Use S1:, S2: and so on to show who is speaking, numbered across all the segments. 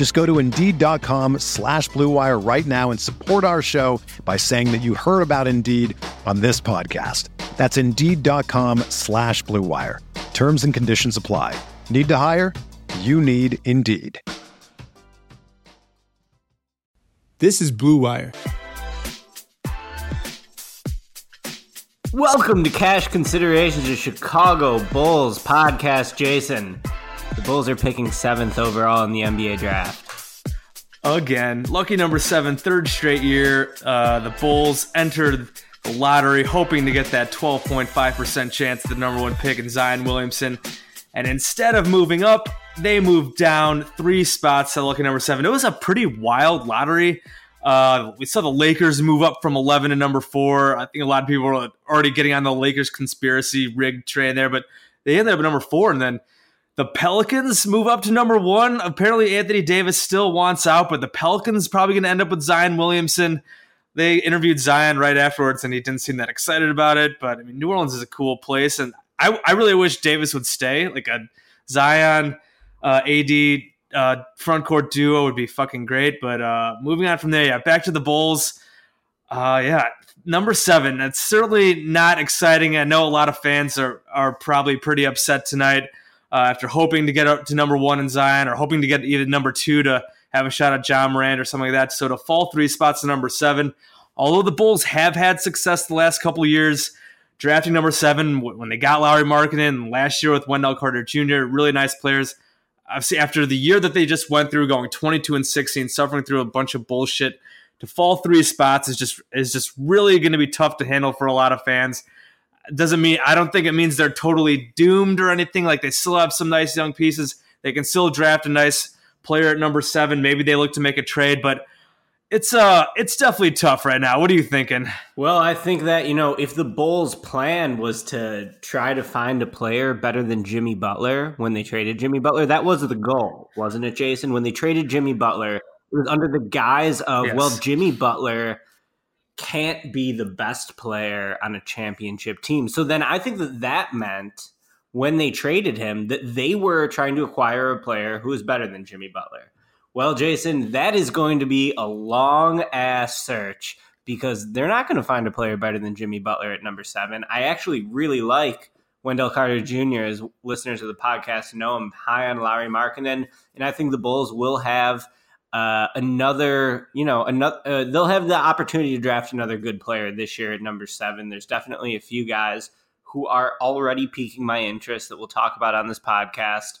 S1: Just go to Indeed.com slash BlueWire right now and support our show by saying that you heard about Indeed on this podcast. That's Indeed.com slash BlueWire. Terms and conditions apply. Need to hire? You need Indeed.
S2: This is Blue Wire.
S3: Welcome to Cash Considerations of Chicago Bulls podcast, Jason. The Bulls are picking seventh overall in the NBA draft.
S4: Again, lucky number seven, third straight year. Uh, the Bulls entered the lottery hoping to get that 12.5% chance the number one pick in Zion Williamson. And instead of moving up, they moved down three spots to lucky number seven. It was a pretty wild lottery. Uh, we saw the Lakers move up from 11 to number four. I think a lot of people are already getting on the Lakers conspiracy rig train there, but they ended up at number four. And then the Pelicans move up to number one. Apparently, Anthony Davis still wants out, but the Pelicans probably going to end up with Zion Williamson. They interviewed Zion right afterwards, and he didn't seem that excited about it. But I mean, New Orleans is a cool place, and I, I really wish Davis would stay. Like a Zion, uh, AD uh, front court duo would be fucking great. But uh, moving on from there, yeah, back to the Bulls. Uh, yeah, number seven. That's certainly not exciting. I know a lot of fans are are probably pretty upset tonight uh, after hoping to get up to number one in Zion or hoping to get even number two to have a shot at Ja Morant or something like that. So to fall three spots to number seven, although the Bulls have had success the last couple of years. Drafting number seven when they got Lowry Lauri Markkanen last year with Wendell Carter Jr., really nice players obviously after the year that they just went through, going 22 and 16, suffering through a bunch of bullshit, to fall three spots is just is just really going to be tough to handle for a lot of fans. Doesn't mean I don't think it means they're totally doomed or anything. Like they still have some nice young pieces. They can still draft a nice player at number seven. Maybe they look to make a trade, but it's uh it's definitely tough right now. What are you thinking?
S3: Well, I think that, you know, if the Bulls plan was to try to find a player better than Jimmy Butler when they traded Jimmy Butler, that was the goal, wasn't it, Jason? When they traded Jimmy Butler, it was under the guise of, yes. well, Jimmy Butler can't be the best player on a championship team. So then I think that that meant when they traded him that they were trying to acquire a player who was better than Jimmy Butler. Well, Jason, that is going to be a long ass search because they're not going to find a player better than Jimmy Butler at number seven. I actually really like Wendell Carter Jr. as listeners of the podcast know I'm high on Lauri Markkanen, and I think the Bulls will have uh, another, you know, another. Uh, they'll have the opportunity to draft another good player this year at number seven. There's definitely a few guys who are already piquing my interest that we'll talk about on this podcast.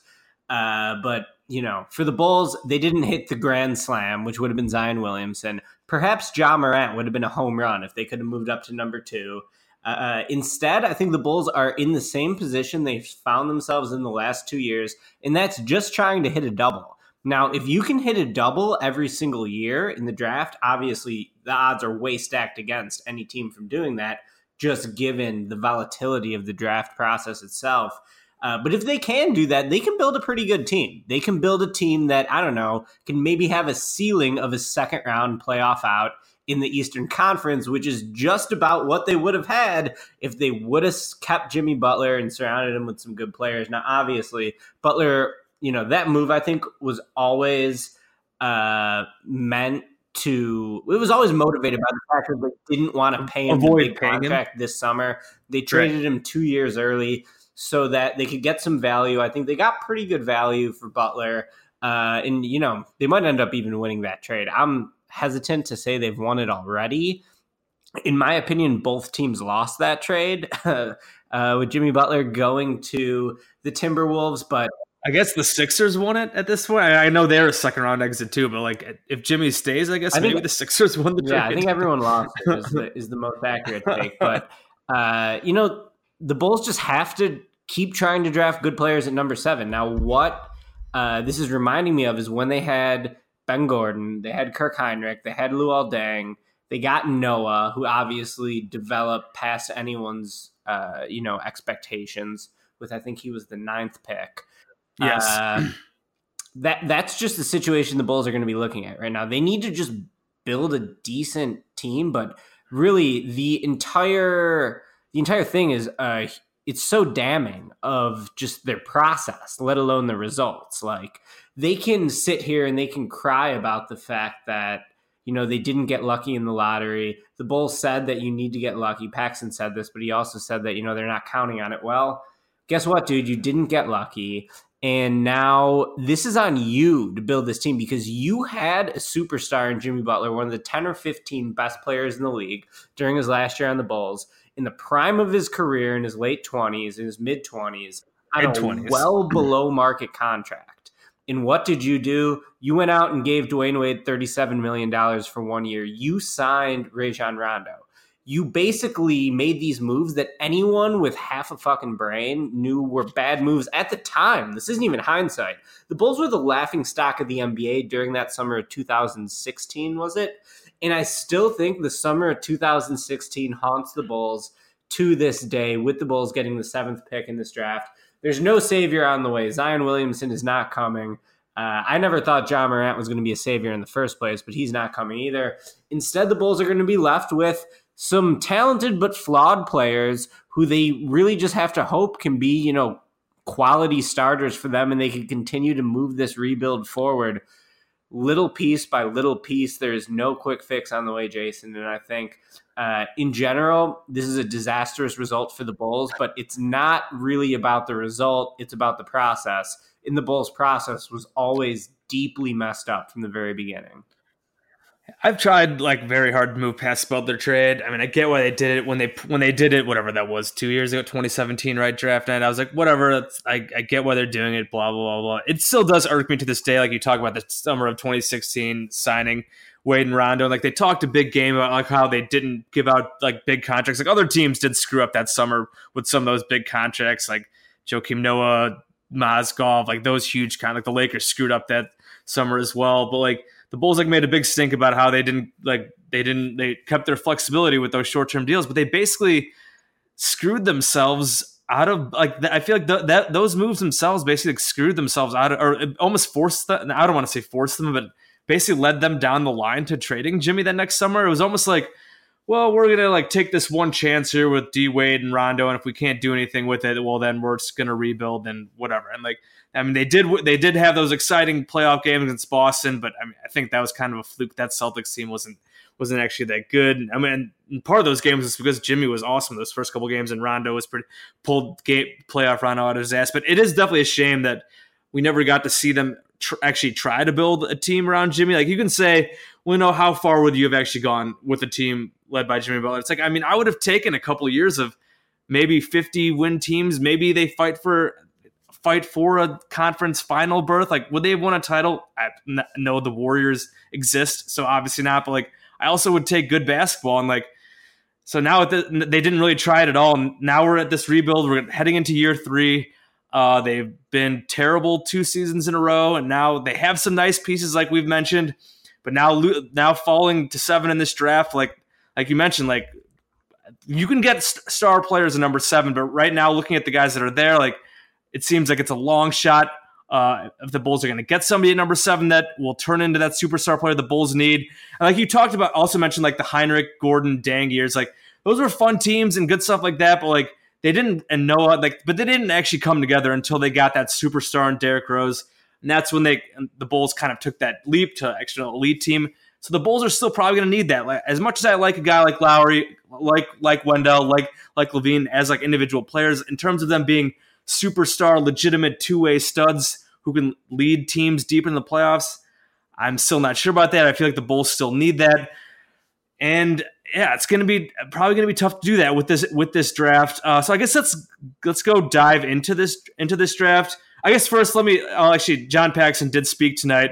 S3: Uh, but you know, for the Bulls, they didn't hit the grand slam, which would have been Zion Williamson. Perhaps Ja Morant would have been a home run if they could have moved up to number two. Uh, uh, instead, I think the Bulls are in the same position they've found themselves in the last two years, and that's just trying to hit a double. Now, if you can hit a double every single year in the draft, obviously the odds are way stacked against any team from doing that, just given the volatility of the draft process itself. Uh, but if they can do that, they can build a pretty good team. They can build a team that, I don't know, can maybe have a ceiling of a second round playoff out in the Eastern Conference, which is just about what they would have had if they would have kept Jimmy Butler and surrounded him with some good players. Now, obviously, Butler, you know, that move I think was always uh, meant to it was always motivated by the fact that they didn't want to pay him Avoid the big contract him. this summer. They traded right. him two years early so that they could get some value. I think they got pretty good value for Butler. Uh, and, you know, they might end up even winning that trade. I'm hesitant to say they've won it already. in my opinion, both teams lost that trade uh, with Jimmy Butler going to the Timberwolves. But
S4: I guess the Sixers won it at this point. I know they're a second round exit too, but like if Jimmy stays, I guess I maybe think, the Sixers won the trade.
S3: Yeah, I think everyone lost is the, is the most accurate take. But uh, you know, the Bulls just have to keep trying to draft good players at number seven. Now, what uh, this is reminding me of is when they had Ben Gordon, they had Kirk Hinrich, they had Luol Deng, they got Noah, who obviously developed past anyone's uh, you know expectations. With I think he was the ninth pick.
S4: Yes. Uh,
S3: that that's just the situation the Bulls are going to be looking at right now. They need to just build a decent team, but really the entire the entire thing is uh it's so damning of just their process, let alone the results. Like they can sit here and they can cry about the fact that you know, they didn't get lucky in the lottery. The Bulls said that you need to get lucky. Paxson said this, but he also said that, you know, they're not counting on it. Well, guess what, dude? You didn't get lucky. And now this is on you to build this team because you had a superstar in Jimmy Butler, one of the 10 or 15 best players in the league during his last year on the Bulls, in the prime of his career in his late 20s, in his mid 20s, on a 20s. well mm-hmm. below market contract. And what did you do? You went out and gave Dwyane Wade $37 million for one year. You signed Rajon Rondo. You basically made these moves that anyone with half a fucking brain knew were bad moves at the time. This isn't even hindsight. The Bulls were the laughing stock of the NBA during that summer of 2016, was it? And I still think the summer of 2016 haunts the Bulls to this day, with the Bulls getting the seventh pick in this draft there's no savior on the way. Zion Williamson is not coming. Uh, I never thought Ja Morant was going to be a savior in the first place, but he's not coming either. Instead, the Bulls are going to be left with some talented but flawed players who they really just have to hope can be, you know, quality starters for them and they can continue to move this rebuild forward little piece by little piece. There is no quick fix on the way, Jason. And I think uh, in general, this is a disastrous result for the Bulls, but it's not really about the result, it's about the process. In the Bulls' process was always deeply messed up from the very beginning.
S4: I've tried like very hard to move past Butler trade. I mean, I get why they did it when they when they did it, whatever that was, two years ago, 2017, right? Draft night. I was like, whatever. I, I get why they're doing it. Blah blah blah blah. It still does irk me to this day. Like you talk about the summer of 2016 signing Wade and Rondo. Like they talked a big game about like how they didn't give out like big contracts. Like other teams did screw up that summer with some of those big contracts, like Joakim Noah, Mozgov, like those huge kind. Like the Lakers screwed up that summer as well. But like the Bulls like made a big stink about how they didn't like they didn't they kept their flexibility with those short term deals, but they basically screwed themselves out of like I feel like the, that those moves themselves basically screwed themselves out of, or almost forced them. I don't want to say forced them, but basically led them down the line to trading Jimmy that next summer. It was almost like, well, we're gonna like take this one chance here with D Wade and Rondo, and if we can't do anything with it, well, then we're just gonna rebuild and whatever. And like I mean, they did they did have those exciting playoff games against Boston, but I mean, I think that was kind of a fluke. That Celtics team wasn't wasn't actually that good. I mean, part of those games is because Jimmy was awesome those first couple games, and Rondo was pretty pulled game playoff Rondo out of his ass. But it is definitely a shame that we never got to see them tr- actually try to build a team around Jimmy. Like you can say, well, know, how far would you have actually gone with a team led by Jimmy Butler? It's like I mean, I would have taken a couple years of maybe 50 win teams. Maybe they fight for fight for a conference final berth? Like, would they have won a title? I know the Warriors exist, so obviously not. But like, I also would take good basketball and like. So now the, they didn't really try it at all. And now we're at this rebuild. We're heading into year three. Uh, they've been terrible two seasons in a row, and now they have some nice pieces, like we've mentioned. But now, now falling to seven in this draft, like like you mentioned, like you can get star players at number seven, but right now, looking at the guys that are there, like it seems like it's a long shot. Uh, if the Bulls are going to get somebody at number seven that will turn into that superstar player the Bulls need. And like you talked about, also mentioned like the Hinrich, Gordon, Deng years. Like those were fun teams and good stuff like that. But like they didn't, and Noah, like, but they didn't actually come together until they got that superstar in Derrick Rose. And that's when they, the Bulls kind of took that leap to extra elite team. So the Bulls are still probably going to need that. Like, as much as I like a guy like Lauri, like like Wendell, like like LaVine as like individual players, in terms of them being superstar, legitimate two way studs who can lead teams deep in the playoffs. I'm still not sure about that. I feel like the Bulls still need that. and yeah, it's going to be probably going to be tough to do that with this with this draft. Uh, so I guess let's let's go dive into this into this draft. I guess first let me oh, actually John Paxson did speak tonight.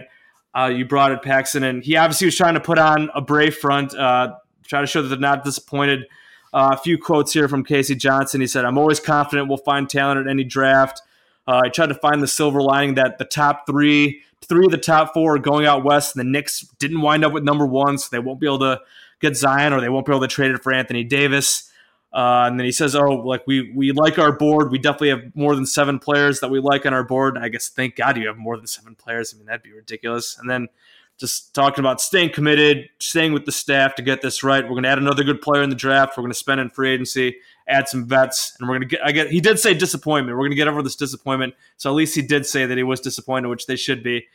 S4: Uh, you brought it Paxson, and he obviously was trying to put on a brave front, uh, try to show that they're not disappointed. Uh, a few quotes here from K.C. Johnson. He said, "I'm always confident we'll find talent at any draft. Uh, I tried to find the silver lining that the top three, three of the top four are going out west, and the Knicks didn't wind up with number one, so they won't be able to." get Zion or they won't be able to trade it for Anthony Davis. Uh, and then he says, "Oh, like we we like our board. We definitely have more than seven players that we like on our board. I guess thank God you have more than seven players. I mean that'd be ridiculous." And then just talking about staying committed, staying with the staff to get this right. We're going to add another good player in the draft. We're going to spend in free agency, add some vets, and we're going to get. I get. He did say disappointment. We're going to get over this disappointment. So at least he did say that he was disappointed, which they should be.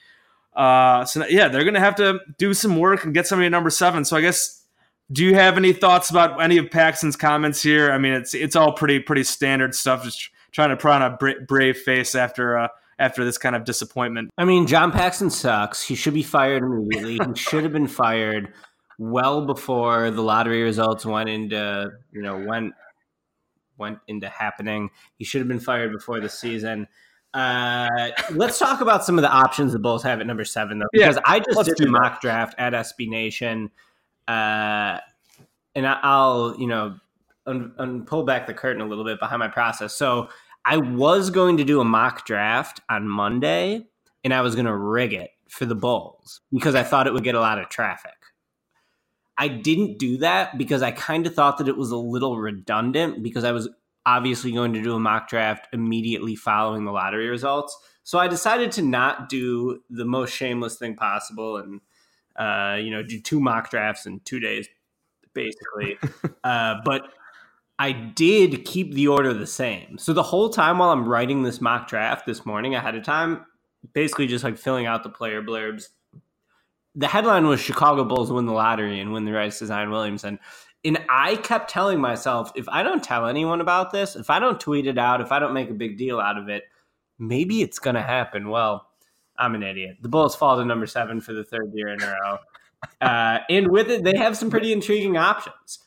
S4: Uh, so yeah, they're going to have to do some work and get somebody at number seven. So I guess do you have any thoughts about any of Paxson's comments here? I mean, it's it's all pretty pretty standard stuff. Just trying to put on a brave face after uh, after this kind of disappointment.
S3: I mean, John Paxson sucks. He should be fired immediately. he should have been fired well before the lottery results went into you know went went into happening. He should have been fired before the season. Uh, let's talk about some of the options the Bulls have at number seven, though, because yeah, I just did the mock draft at SB Nation uh, and I'll you know un, un, pull back the curtain a little bit behind my process. So I was going to do a mock draft on Monday, and I was going to rig it for the Bulls because I thought it would get a lot of traffic. I didn't do that because I kind of thought that it was a little redundant because I was obviously going to do a mock draft immediately following the lottery results. So I decided to not do the most shameless thing possible and uh, you know, do two mock drafts in two days, basically. uh, but I did keep the order the same. So the whole time while I'm writing this mock draft this morning ahead of time, basically just like filling out the player blurbs. The headline was Chicago Bulls win the lottery and win the rights to Zion Williamson. And I kept telling myself, if I don't tell anyone about this, if I don't tweet it out, if I don't make a big deal out of it, maybe it's going to happen. Well, I'm an idiot. The Bulls fall to number seven for the third year in a row. Uh, and with it, they have some pretty intriguing options.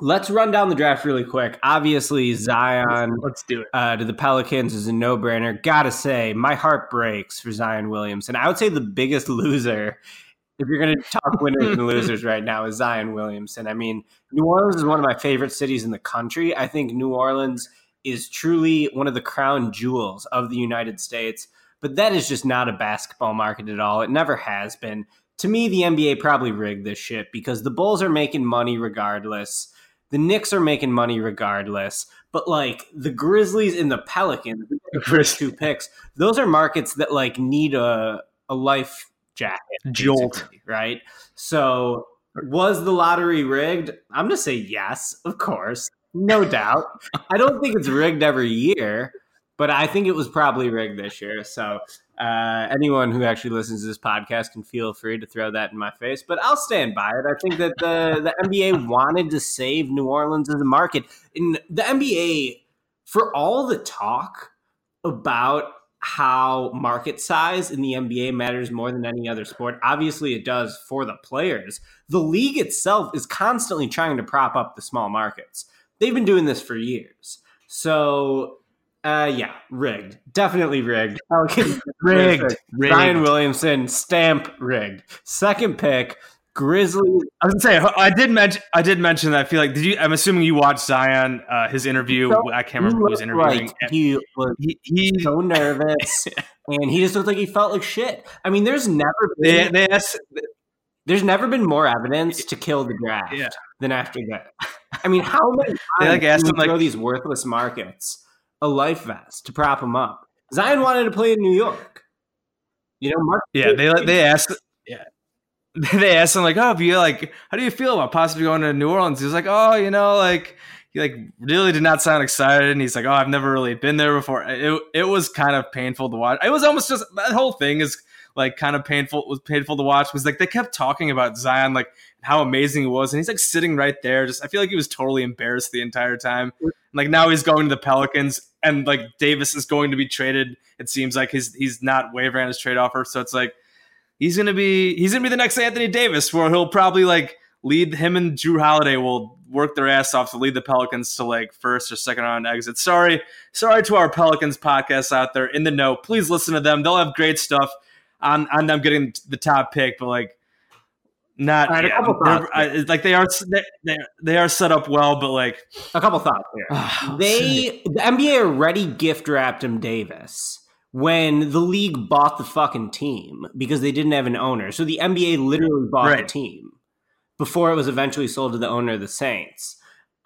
S3: Let's run down the draft really quick. Obviously, Zion
S4: let's do it.
S3: Uh, to the Pelicans is a no brainer. Gotta say, my heart breaks for Zion Williamson. I would say the biggest loser, if you're going to talk winners and losers right now, is Zion Williamson. I mean, New Orleans is one of my favorite cities in the country. I think New Orleans is truly one of the crown jewels of the United States. But that is just not a basketball market at all. It never has been. To me, the NBA probably rigged this shit because the Bulls are making money regardless. The Knicks are making money regardless. But like the Grizzlies and the Pelicans, the first two picks, those are markets that like need a a life jacket.
S4: Jolt.
S3: Right. So was the lottery rigged? I'm gonna say yes, of course. No doubt. I don't think it's rigged every year but I think it was probably rigged this year. So uh, anyone who actually listens to this podcast can feel free to throw that in my face. But I'll stand by it. I think that the the NBA wanted to save New Orleans as a market. In the NBA, for all the talk about how market size in the NBA matters more than any other sport. Obviously, it does for the players. The league itself is constantly trying to prop up the small markets. They've been doing this for years. So uh, yeah, rigged. Definitely rigged.
S4: rigged. rigged.
S3: Ryan Williamson, stamp rigged. Second pick, Grizzlies.
S4: I was gonna say I did mention I did mention that I feel like did you I'm assuming you watched Zion uh, his interview so, I can't remember who was interviewing
S3: like he was he, he, so nervous and he just looked like he felt like shit. I mean there's never
S4: been, they, they asked,
S3: there's never been more evidence to kill the draft yeah. than after that. I mean how many times they like asked him, like, throw these worthless markets? A life vest to prop him up. Zion wanted to play in New York. You know, Mark.
S4: Yeah, they they asked. Yeah, they asked him like, "Oh, you like, how do you feel about possibly going to New Orleans?" He was like, "Oh, you know, like." He like really did not sound excited, and he's like, "Oh, I've never really been there before." It it was kind of painful to watch. It was almost just that whole thing is like kind of painful. Was painful to watch. Was like they kept talking about Zion, like how amazing he was, and he's like sitting right there. Just I feel like he was totally embarrassed the entire time. Like now he's going to the Pelicans, and like Davis is going to be traded. It seems like he's he's not wavering on his trade offer, so it's like he's gonna be he's gonna be the next Anthony Davis, where he'll probably like lead him and Jrue Holiday will work their ass off to lead the Pelicans to like first or second round exit. Sorry, sorry to our Pelicans podcast out there in the know. Please listen to them. They'll have great stuff on on them getting the top pick, but like not
S3: All right, a
S4: yeah,
S3: thoughts
S4: I- like they are they, they are set up well, but like
S3: A couple thoughts here. Ah, they the NBA already gift wrapped him Davis when the league bought the fucking team because they didn't have an owner. So the NBA literally bought the team before it was eventually sold to the owner of the Saints.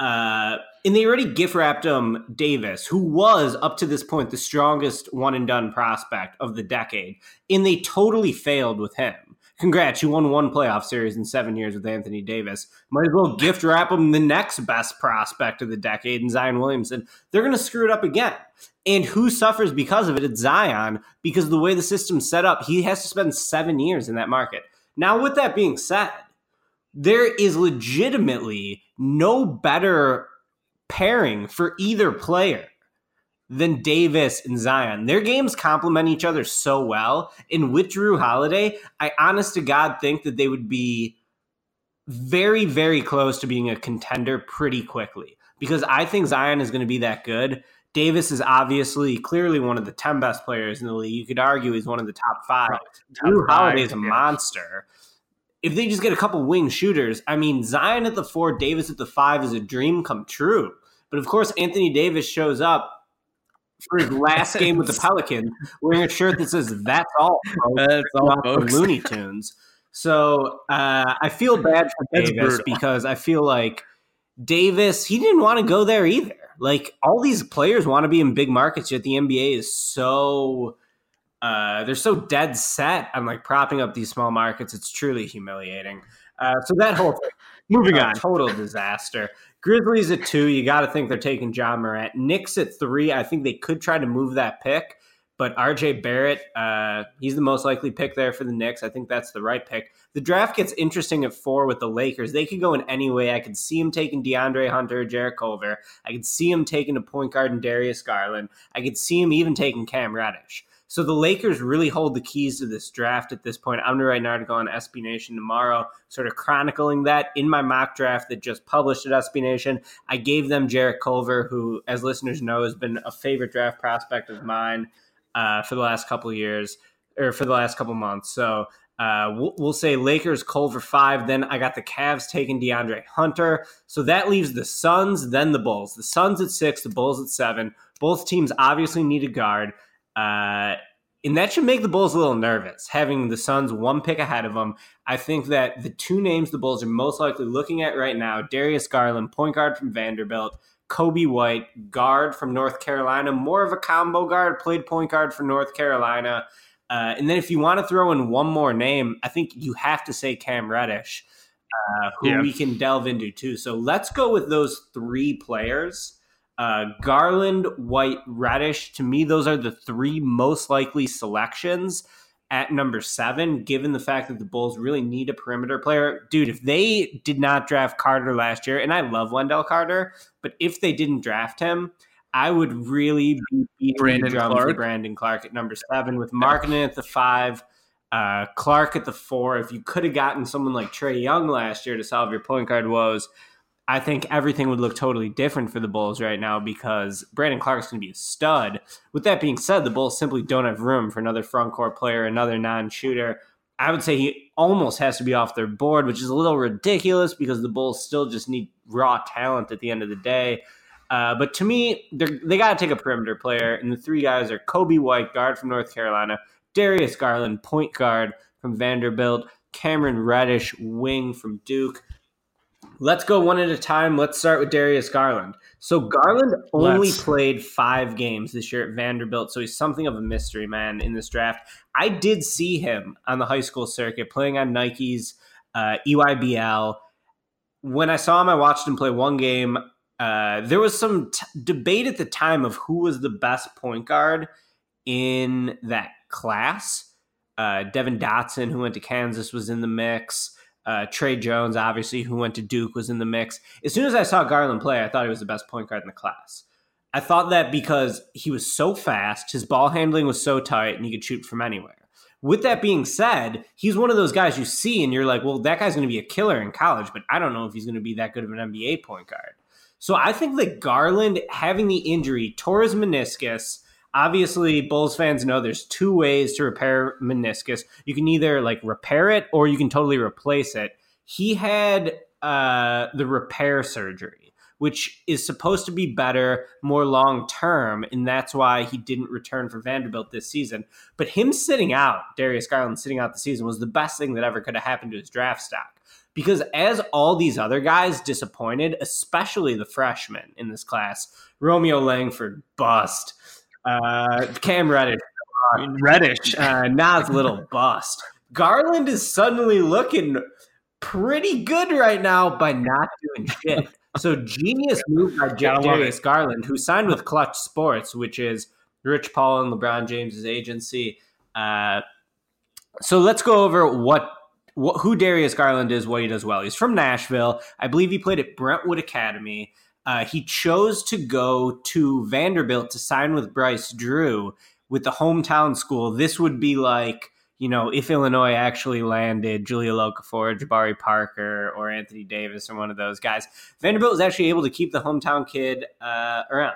S3: Uh, and they already gift wrapped him Davis, who was up to this point the strongest one and done prospect of the decade, and they totally failed with him. Congrats, you won one playoff series in seven years with Anthony Davis. Might as well gift wrap him the next best prospect of the decade in Zion Williamson. They're going to screw it up again. And who suffers because of it? It's Zion, because the way the system's set up, he has to spend seven years in that market. Now, with that being said, there is legitimately no better pairing for either player than Davis and Zion. Their games complement each other so well. And with Jrue Holiday, I honest to God think that they would be very, very close to being a contender pretty quickly because I think Zion is going to be that good. Davis is obviously clearly one of the 10 best players in the league. You could argue he's one of the top five.
S4: Top Jrue
S3: Holiday is a
S4: yeah.
S3: monster. If they just get a couple wing shooters, I mean, Zion at the four, Davis at the five is a dream come true. But of course, Anthony Davis shows up for his last game with the Pelicans wearing a shirt that says "That's all." folks,"
S4: That's all, folks.
S3: Looney Tunes. So uh, I feel bad for
S4: That's
S3: Davis
S4: brutal.
S3: because I feel like Davis he didn't want to go there either. Like all these players want to be in big markets, yet the NBA is so uh, they're so dead set on like propping up these small markets. It's truly humiliating. Uh, so that whole thing,
S4: Moving on.
S3: total disaster. Grizzlies at two, you got to think they're taking Ja Morant. Knicks at three, I think they could try to move that pick, but RJ Barrett, uh, he's the most likely pick there for the Knicks. I think that's the right pick. The draft gets interesting at four with the Lakers. They could go in any way. I could see him taking De'Andre Hunter, Jarrett Culver. I could see him taking a point guard and Darius Garland. I could see him even taking Cam Reddish. So the Lakers really hold the keys to this draft at this point. I'm going to write an article on SB Nation tomorrow, sort of chronicling that in my mock draft that just published at SB Nation. I gave them Jarrett Culver, who, as listeners know, has been a favorite draft prospect of mine uh, for the last couple years or for the last couple months. So uh, we'll, we'll say Lakers Culver five. Then I got the Cavs taking De'Andre Hunter. So that leaves the Suns, then the Bulls. The Suns at six, the Bulls at seven. Both teams obviously need a guard. Uh, and that should make the Bulls a little nervous, having the Suns one pick ahead of them. I think that the two names the Bulls are most likely looking at right now Darius Garland, point guard from Vanderbilt, Coby White, guard from North Carolina, more of a combo guard, played point guard for North Carolina. Uh, and then if you want to throw in one more name, I think you have to say Cam Reddish, uh, who
S4: Yeah.
S3: we can delve into too. So let's go with those three players. Uh, Garland, White, Reddish. To me, those are the three most likely selections at number seven, given the fact that the Bulls really need a perimeter player. Dude, if they did not draft Carter last year, and I love Wendell Carter, but if they didn't draft him, I would really be beating
S4: Brandon
S3: the drums
S4: Clarke?
S3: for Brandon Clarke at number seven, with Markkanen at the five, uh, Clarke at the four. If you could have gotten someone like Trae Young last year to solve your point guard woes, I think everything would look totally different for the Bulls right now because Brandon Clarke's going to be a stud. With that being said, the Bulls simply don't have room for another front court player, another non shooter. I would say he almost has to be off their board, which is a little ridiculous because the Bulls still just need raw talent at the end of the day. Uh, but to me, they got to take a perimeter player, and the three guys are Coby White, guard from North Carolina, Darius Garland, point guard from Vanderbilt, Cameron Reddish, wing from Duke. Let's go one at a time. Let's start with Darius Garland. So Garland only
S4: Let's.
S3: played five games this year at Vanderbilt, so he's something of a mystery man in this draft. I did see him on the high school circuit playing on Nike's uh, EYBL. When I saw him, I watched him play one game. Uh, there was some t- debate at the time of who was the best point guard in that class. Uh, Devon Dotson, who went to Kansas, was in the mix. Uh, Tre Jones, obviously, who went to Duke, was in the mix. As soon as I saw Garland play, I thought he was the best point guard in the class. I thought that because he was so fast, his ball handling was so tight, and he could shoot from anywhere. With that being said, he's one of those guys you see and you're like, well, that guy's going to be a killer in college, but I don't know if he's going to be that good of an NBA point guard. So I think that Garland having the injury tore his meniscus. Obviously, Bulls fans know there's two ways to repair meniscus. You can either like repair it or you can totally replace it. He had uh, the repair surgery which is supposed to be better, more long term, and that's why he didn't return for Vanderbilt this season. But him sitting out, Darius Garland sitting out the season, was the best thing that ever could have happened to his draft stock. Because as all these other guys disappointed, especially the freshmen in this class, Romeo Langford bust, uh, Cam Reddish,
S4: Reddish,
S3: uh, Nas Little bust. Garland is suddenly looking pretty good right now by not doing shit. So genius move by Darius Garland, who signed with Clutch Sports, which is Rich Paul and LeBron James's agency. Uh, so let's go over what, what who Darius Garland is, what he does well. He's from Nashville. I believe he played at Brentwood Academy. Uh, he chose to go to Vanderbilt to sign with Bryce Drew with the hometown school. This would be like you know, if Illinois actually landed Jahlil Okafor, Jabari Parker, or Anthony Davis, or one of those guys, Vanderbilt was actually able to keep the hometown kid uh, around.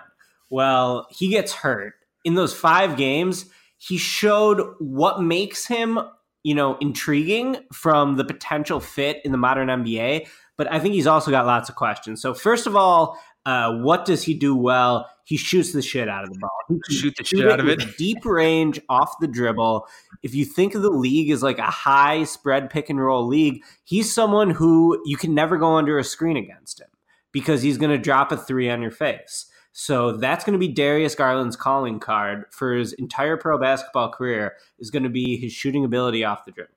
S3: Well, he gets hurt. In those five games, he showed what makes him, you know, intriguing from the potential fit in the modern NBA. But I think he's also got lots of questions. So, first of all, uh, what does he do well? He shoots the shit out of the ball.
S4: He shoot the shoot shit out of it.
S3: Deep range off the dribble. If you think of the league as like a high spread pick and roll league, he's someone who you can never go under a screen against him because he's going to drop a three on your face. So that's going to be Darius Garland's calling card for his entire pro basketball career is going to be his shooting ability off the dribble.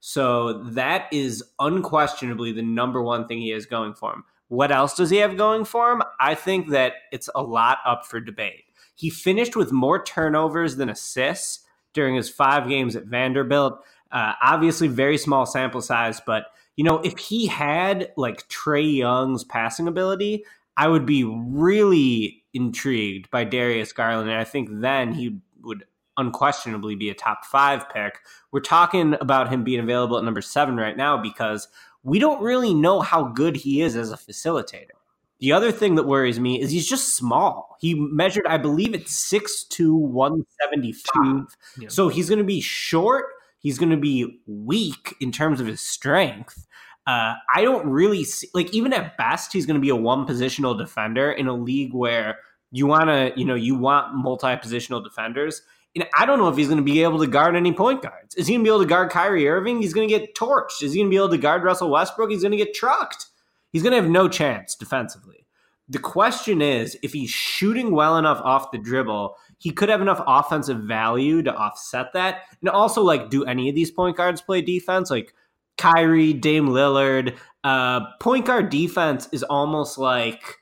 S3: So that is unquestionably the number one thing he has going for him. What else does he have going for him? I think that it's a lot up for debate. He finished with more turnovers than assists during his five games at Vanderbilt. Uh, obviously, very small sample size, but you know, if he had like Trae Young's passing ability, I would be really intrigued by Darius Garland, and I think then he would unquestionably be a top five pick. We're talking about him being available at number seven right now because we don't really know how good he is as a facilitator. The other thing that worries me is he's just small. He measured, I believe it's 6'2, 175. Yeah. So he's going to be short. He's going to be weak in terms of his strength. Uh, I don't really see, like, even at best, he's going to be a one positional defender in a league where you want to, you know, you want multi positional defenders. And I don't know if he's going to be able to guard any point guards. Is he going to be able to guard Kyrie Irving? He's going to get torched. Is he going to be able to guard Russell Westbrook? He's going to get trucked. He's going to have no chance defensively. The question is if he's shooting well enough off the dribble, he could have enough offensive value to offset that. And also, like, do any of these point guards play defense? Like Kyrie, Dame Lillard, uh, point guard defense is almost like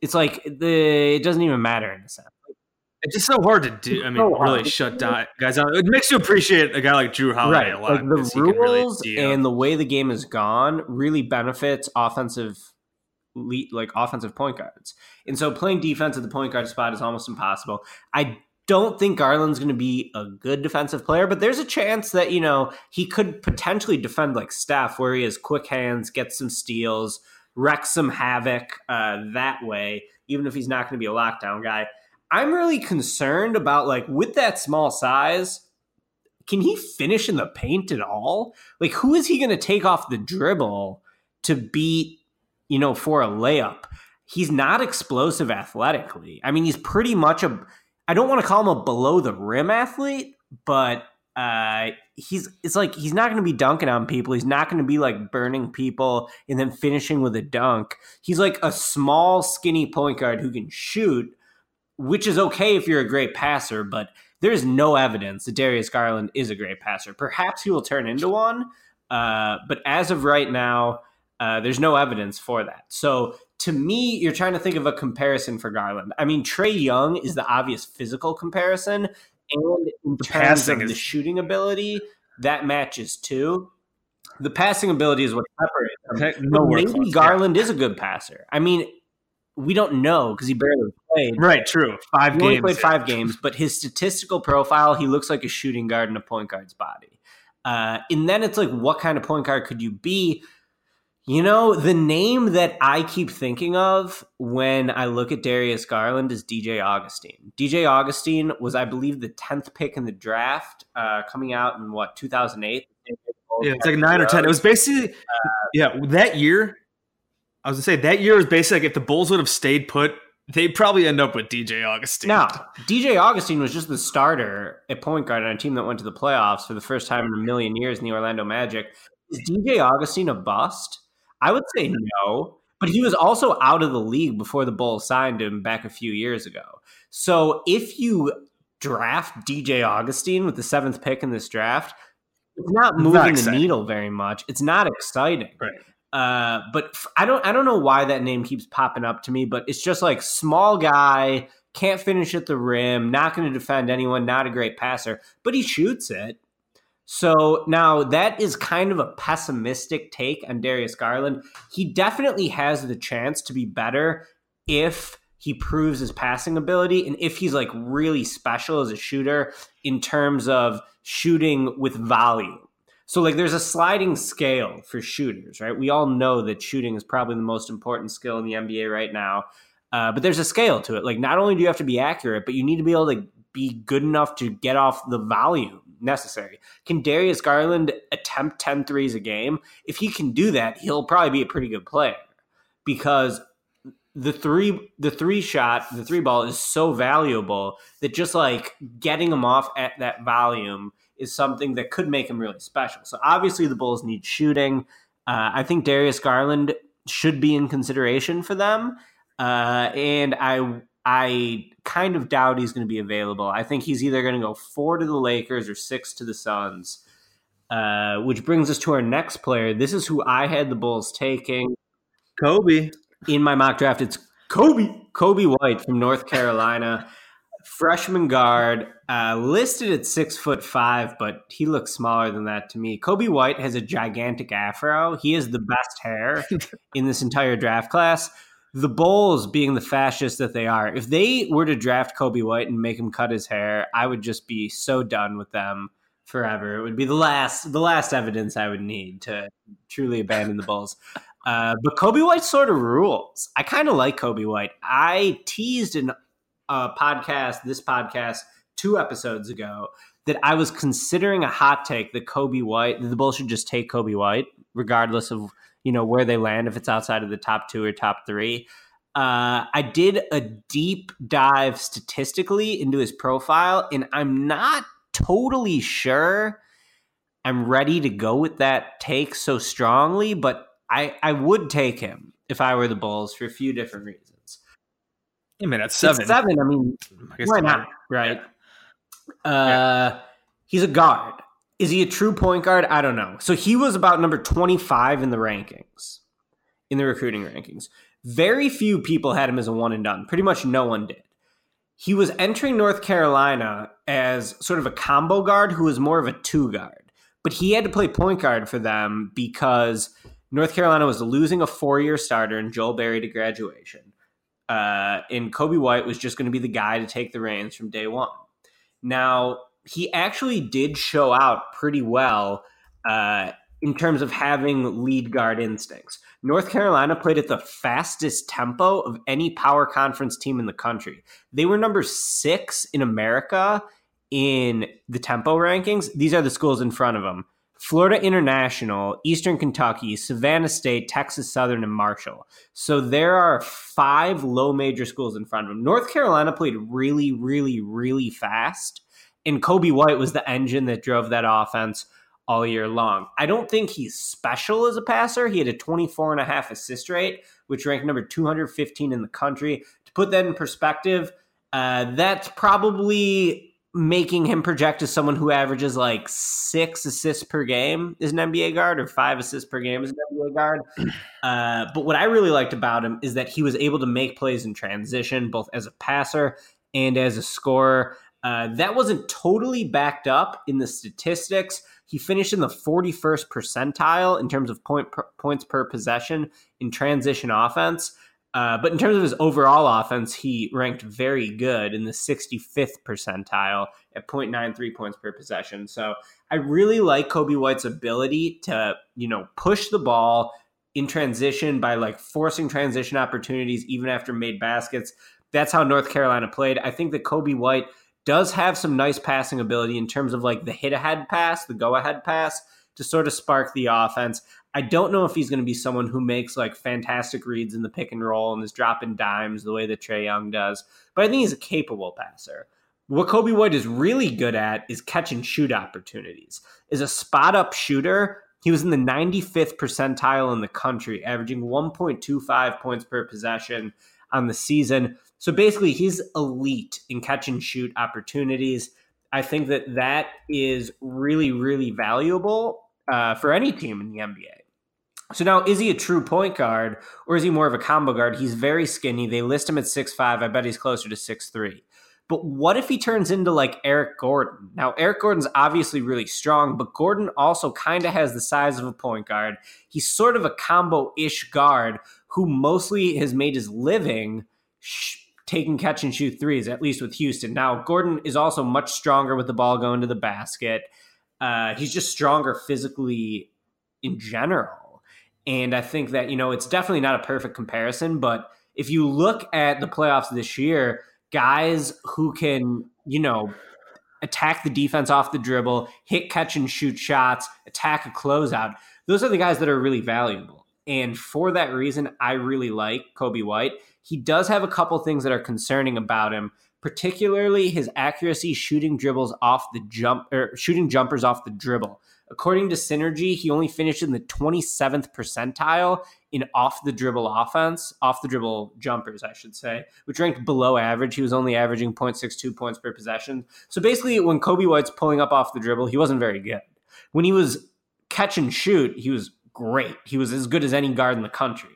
S3: it's like the it doesn't even matter in a sense.
S4: It's just so hard to do. I mean, so really shut down guys. It makes you appreciate a guy like Jrue Holiday right. a lot.
S3: Like the rules really and the way the game has gone really benefits offensive, like offensive point guards. And so playing defense at the point guard spot is almost impossible. I don't think Garland's going to be a good defensive player, but there's a chance that you know he could potentially defend like Steph, where he has quick hands, gets some steals, wrecks some havoc uh, that way. Even if he's not going to be a lockdown guy. I'm really concerned about like with that small size, can he finish in the paint at all? Like who is he going to take off the dribble to beat, you know, for a layup? He's not explosive athletically. I mean, he's pretty much a I don't want to call him a below the rim athlete, but uh, he's it's like he's not going to be dunking on people. He's not going to be like burning people and then finishing with a dunk. He's like a small, skinny point guard who can shoot, which is okay if you're a great passer, but there's no evidence that Darius Garland is a great passer. Perhaps he will turn into one, uh, but as of right now, uh, there's no evidence for that. So to me, you're trying to think of a comparison for Garland. I mean, Trae Young is the obvious physical comparison, and in the terms of is- the shooting ability, that matches too. The passing ability is what separates them. No maybe Garland yeah. is a good passer. I mean, we don't know because he barely played.
S4: Right, true. Five
S3: he
S4: games.
S3: only played five games, but his statistical profile, he looks like a shooting guard in a point guard's body. Uh, and then it's like, what kind of point guard could you be? You know, the name that I keep thinking of when I look at Darius Garland is DJ Augustin. DJ Augustin was, I believe, the 10th pick in the draft, uh, coming out in what, 2008?
S4: Yeah, it's like nine or ten. It was basically, yeah, that year. I was gonna say that year was basically like if the Bulls would have stayed put, they'd probably end up with DJ Augustin.
S3: No, DJ Augustin was just the starter at point guard on a team that went to the playoffs for the first time in a million years in the Orlando Magic. Is DJ Augustin a bust? I would say no, but he was also out of the league before the Bulls signed him back a few years ago. So if you draft DJ Augustine with the seventh pick in this draft, it's not
S4: It's
S3: moving
S4: not
S3: the needle very much. It's not exciting.
S4: Right.
S3: Uh, but f- I don't I don't know why that name keeps popping up to me, but it's just like small guy, can't finish at the rim, not going to defend anyone, not a great passer, but he shoots it. So now that is kind of a pessimistic take on Darius Garland. He definitely has the chance to be better if he proves his passing ability and if he's like really special as a shooter in terms of shooting with volume. So like there's a sliding scale for shooters, right? We all know that shooting is probably the most important skill in the NBA right now. Uh, but there's a scale to it. Like not only do you have to be accurate, but you need to be able to be good enough to get off the volume necessary. Can Darius Garland attempt 10 threes a game? If he can do that, he'll probably be a pretty good player because the three the three shot, the three ball is so valuable that just like getting him off at that volume is something that could make him really special. So obviously the Bulls need shooting. Uh, I think Darius Garland should be in consideration for them, uh, and I I kind of doubt he's going to be available. I think he's either going to go four to the Lakers or six to the Suns. Uh, which brings us to our next player. This is who I had the Bulls taking
S4: Coby.
S3: in my mock draft. It's Coby Coby White from North Carolina, freshman guard, uh, listed at six foot five, but he looks smaller than that to me. Coby White has a gigantic afro. He has the best hair in this entire draft class. The Bulls, being the fascists that they are, if they were to draft Coby White and make him cut his hair, I would just be so done with them forever. It would be the last, the last evidence I would need to truly abandon the Bulls. Uh, but Coby White sort of rules. I kind of like Coby White. I teased in a podcast, this podcast, two episodes ago, that I was considering a hot take that Coby White, the Bulls should just take Coby White, regardless of you know where they land, if it's outside of the top two or top three. Uh, I did a deep dive statistically into his profile, and I'm not totally sure I'm ready to go with that take so strongly, but I, I would take him if I were the Bulls for a few different reasons.
S4: I mean,
S3: It's
S4: seven.
S3: seven. I mean,
S4: I
S3: why not? Right. Uh, he's a guard. Is he a true point guard? I don't know. So he was about number 25 in the rankings, in the recruiting rankings. Very few people had him as a one and done. Pretty much no one did. He was entering North Carolina as sort of a combo guard who was more of a two guard, but he had to play point guard for them because North Carolina was losing a four year starter in Joel Berry to graduation. Uh, and Coby White was just going to be the guy to take the reins from day one. Now, he actually did show out pretty well uh, in terms of having lead guard instincts. North Carolina played at the fastest tempo of any power conference team in the country. They were number six in America in the tempo rankings. These are the schools in front of them Florida International, Eastern Kentucky, Savannah State, Texas Southern, and Marshall. So there are five low major schools in front of them. North Carolina played really, really, really fast. And Coby White was the engine that drove that offense all year long. I don't think he's special as a passer. He had a 24 and a half assist rate, which ranked number 215 in the country. To put that in perspective, uh, that's probably making him project as someone who averages like six assists per game as an NBA guard or five assists per game as an NBA guard. Uh, but what I really liked about him is that he was able to make plays in transition, both as a passer and as a scorer. Uh, that wasn't totally backed up in the statistics. He finished in the 41st percentile in terms of point per, points per possession in transition offense. Uh, but in terms of his overall offense, he ranked very good in the 65th percentile at 0.93 points per possession. So I really like Coby White's ability to, you know, push the ball in transition by like forcing transition opportunities even after made baskets. That's how North Carolina played. I think that Coby White does have some nice passing ability in terms of like the hit ahead pass, the go ahead pass to sort of spark the offense. I don't know if he's going to be someone who makes like fantastic reads in the pick and roll and is dropping dimes the way that Trae Young does, but I think he's a capable passer. What Coby White is really good at is catch and shoot opportunities. Is a spot up shooter. He was in the 95th percentile in the country, averaging 1.25 points per possession on the season. So basically, he's elite in catch and shoot opportunities. I think that that is really, really valuable uh, for any team in the NBA. So now, is he a true point guard or is he more of a combo guard? He's very skinny. They list him at six five. I bet he's closer to six three. But what if he turns into like Eric Gordon? Now, Eric Gordon's obviously really strong, but Gordon also kind of has the size of a point guard. He's sort of a combo ish guard who mostly has made his living sh- taking catch and shoot threes, at least with Houston. Now, Gordon is also much stronger with the ball going to the basket. Uh, he's just stronger physically in general. And I think that, you know, it's definitely not a perfect comparison, but if you look at the playoffs this year, guys who can, you know, attack the defense off the dribble, hit, catch, and shoot shots, attack a closeout, those are the guys that are really valuable. And for that reason, I really like Coby White. He does have a couple things that are concerning about him, particularly his accuracy shooting dribbles off the jump or shooting jumpers off the dribble. According to Synergy, he only finished in the 27th percentile in off the dribble offense, off the dribble jumpers, I should say, which ranked below average. He was only averaging 0.62 points per possession. So basically, when Coby White's pulling up off the dribble, he wasn't very good. When he was catch and shoot, he was great. He was as good as any guard in the country.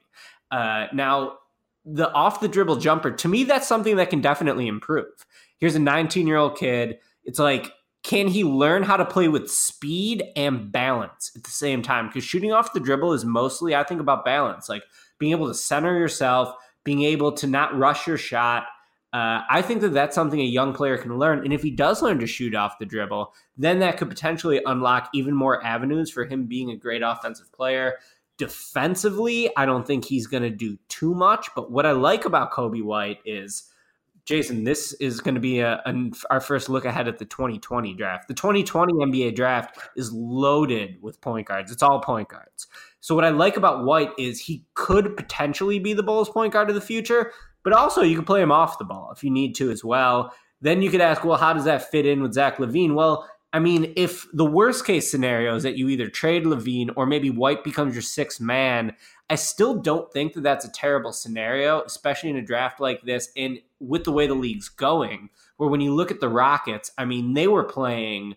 S3: Uh, now, the off the dribble jumper, to me, that's something that can definitely improve. Here's a 19 year old kid. It's like can he learn how to play with speed and balance at the same time? Because shooting off the dribble is mostly, I think, about balance, like being able to center yourself, being able to not rush your shot. Uh, I think that that's something a young player can learn. And if he does learn to shoot off the dribble, then that could potentially unlock even more avenues for him being a great offensive player. Defensively, I don't think he's going to do too much. But what I like about Coby White is Jason, this is going to be a, a, our first look ahead at the 2020 draft. The 2020 NBA draft is loaded with point guards. It's all point guards. So what I like about White is he could potentially be the Bulls point guard of the future, but also you can play him off the ball if you need to as well. Then you could ask, well, how does that fit in with Zach LaVine? Well, I mean, if the worst case scenario is that you either trade LaVine or maybe White becomes your sixth man, I still don't think that that's a terrible scenario, especially in a draft like this and with the way the league's going. Where when you look at the Rockets, I mean, they were playing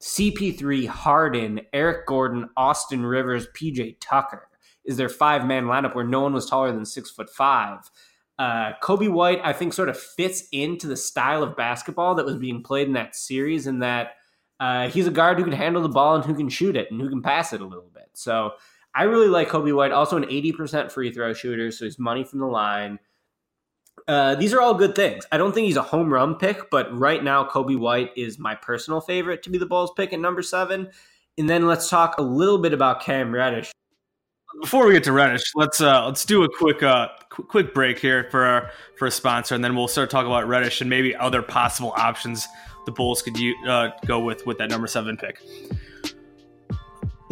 S3: CP3, Harden, Eric Gordon, Austin Rivers, PJ Tucker is their five man lineup where no one was taller than six foot five. Uh, Coby White, I think, sort of fits into the style of basketball that was being played in that series, in that uh, he's a guard who can handle the ball and who can shoot it and who can pass it a little bit. So I really like Coby White, also an 80% free throw shooter, so he's money from the line. Uh, these are all good things. I don't think he's a home run pick, but right now, Coby White is my personal favorite to be the Bulls pick at number seven. And then let's talk a little bit about Cam Reddish.
S4: Before we get to Reddish, let's uh, let's do a quick uh, qu- quick break here for our, for a sponsor, and then we'll start talking about Reddish and maybe other possible options the Bulls could uh, go with with that number seven pick.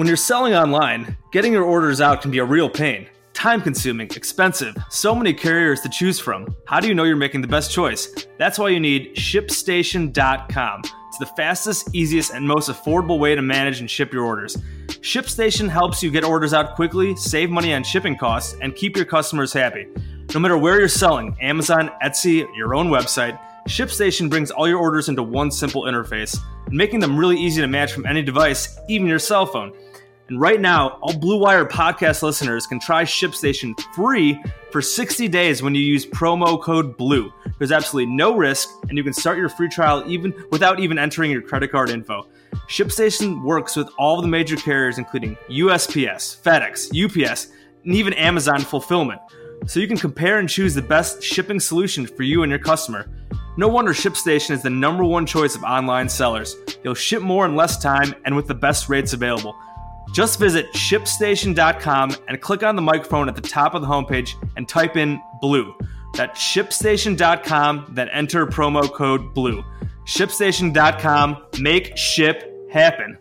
S4: When you're selling online, getting your orders out can be a real pain. Time consuming, expensive, so many carriers to choose from. How do you know you're making the best choice? That's why you need ShipStation.com. It's the fastest, easiest, and most affordable way to manage and ship your orders. ShipStation helps you get orders out quickly, save money on shipping costs, and keep your customers happy. No matter where you're selling Amazon, Etsy, your own website ShipStation brings all your orders into one simple interface, making them really easy to manage from any device, even your cell phone. And right now, all Blue Wire podcast listeners can try ShipStation free for 60 days when you use promo code BLUE. There's absolutely no risk, and you can start your free trial even without even entering your credit card info. ShipStation works with all the major carriers, including USPS, FedEx, UPS, and even Amazon Fulfillment. so you can compare and choose the best shipping solution for you and your customer. No wonder ShipStation is the number one choice of online sellers. You'll ship more in less time and with the best rates available. Just visit shipstation.com and click on the microphone at the top of the homepage and type in BLUE. That's shipstation.com, then enter promo code BLUE. Shipstation.com, make ship happen.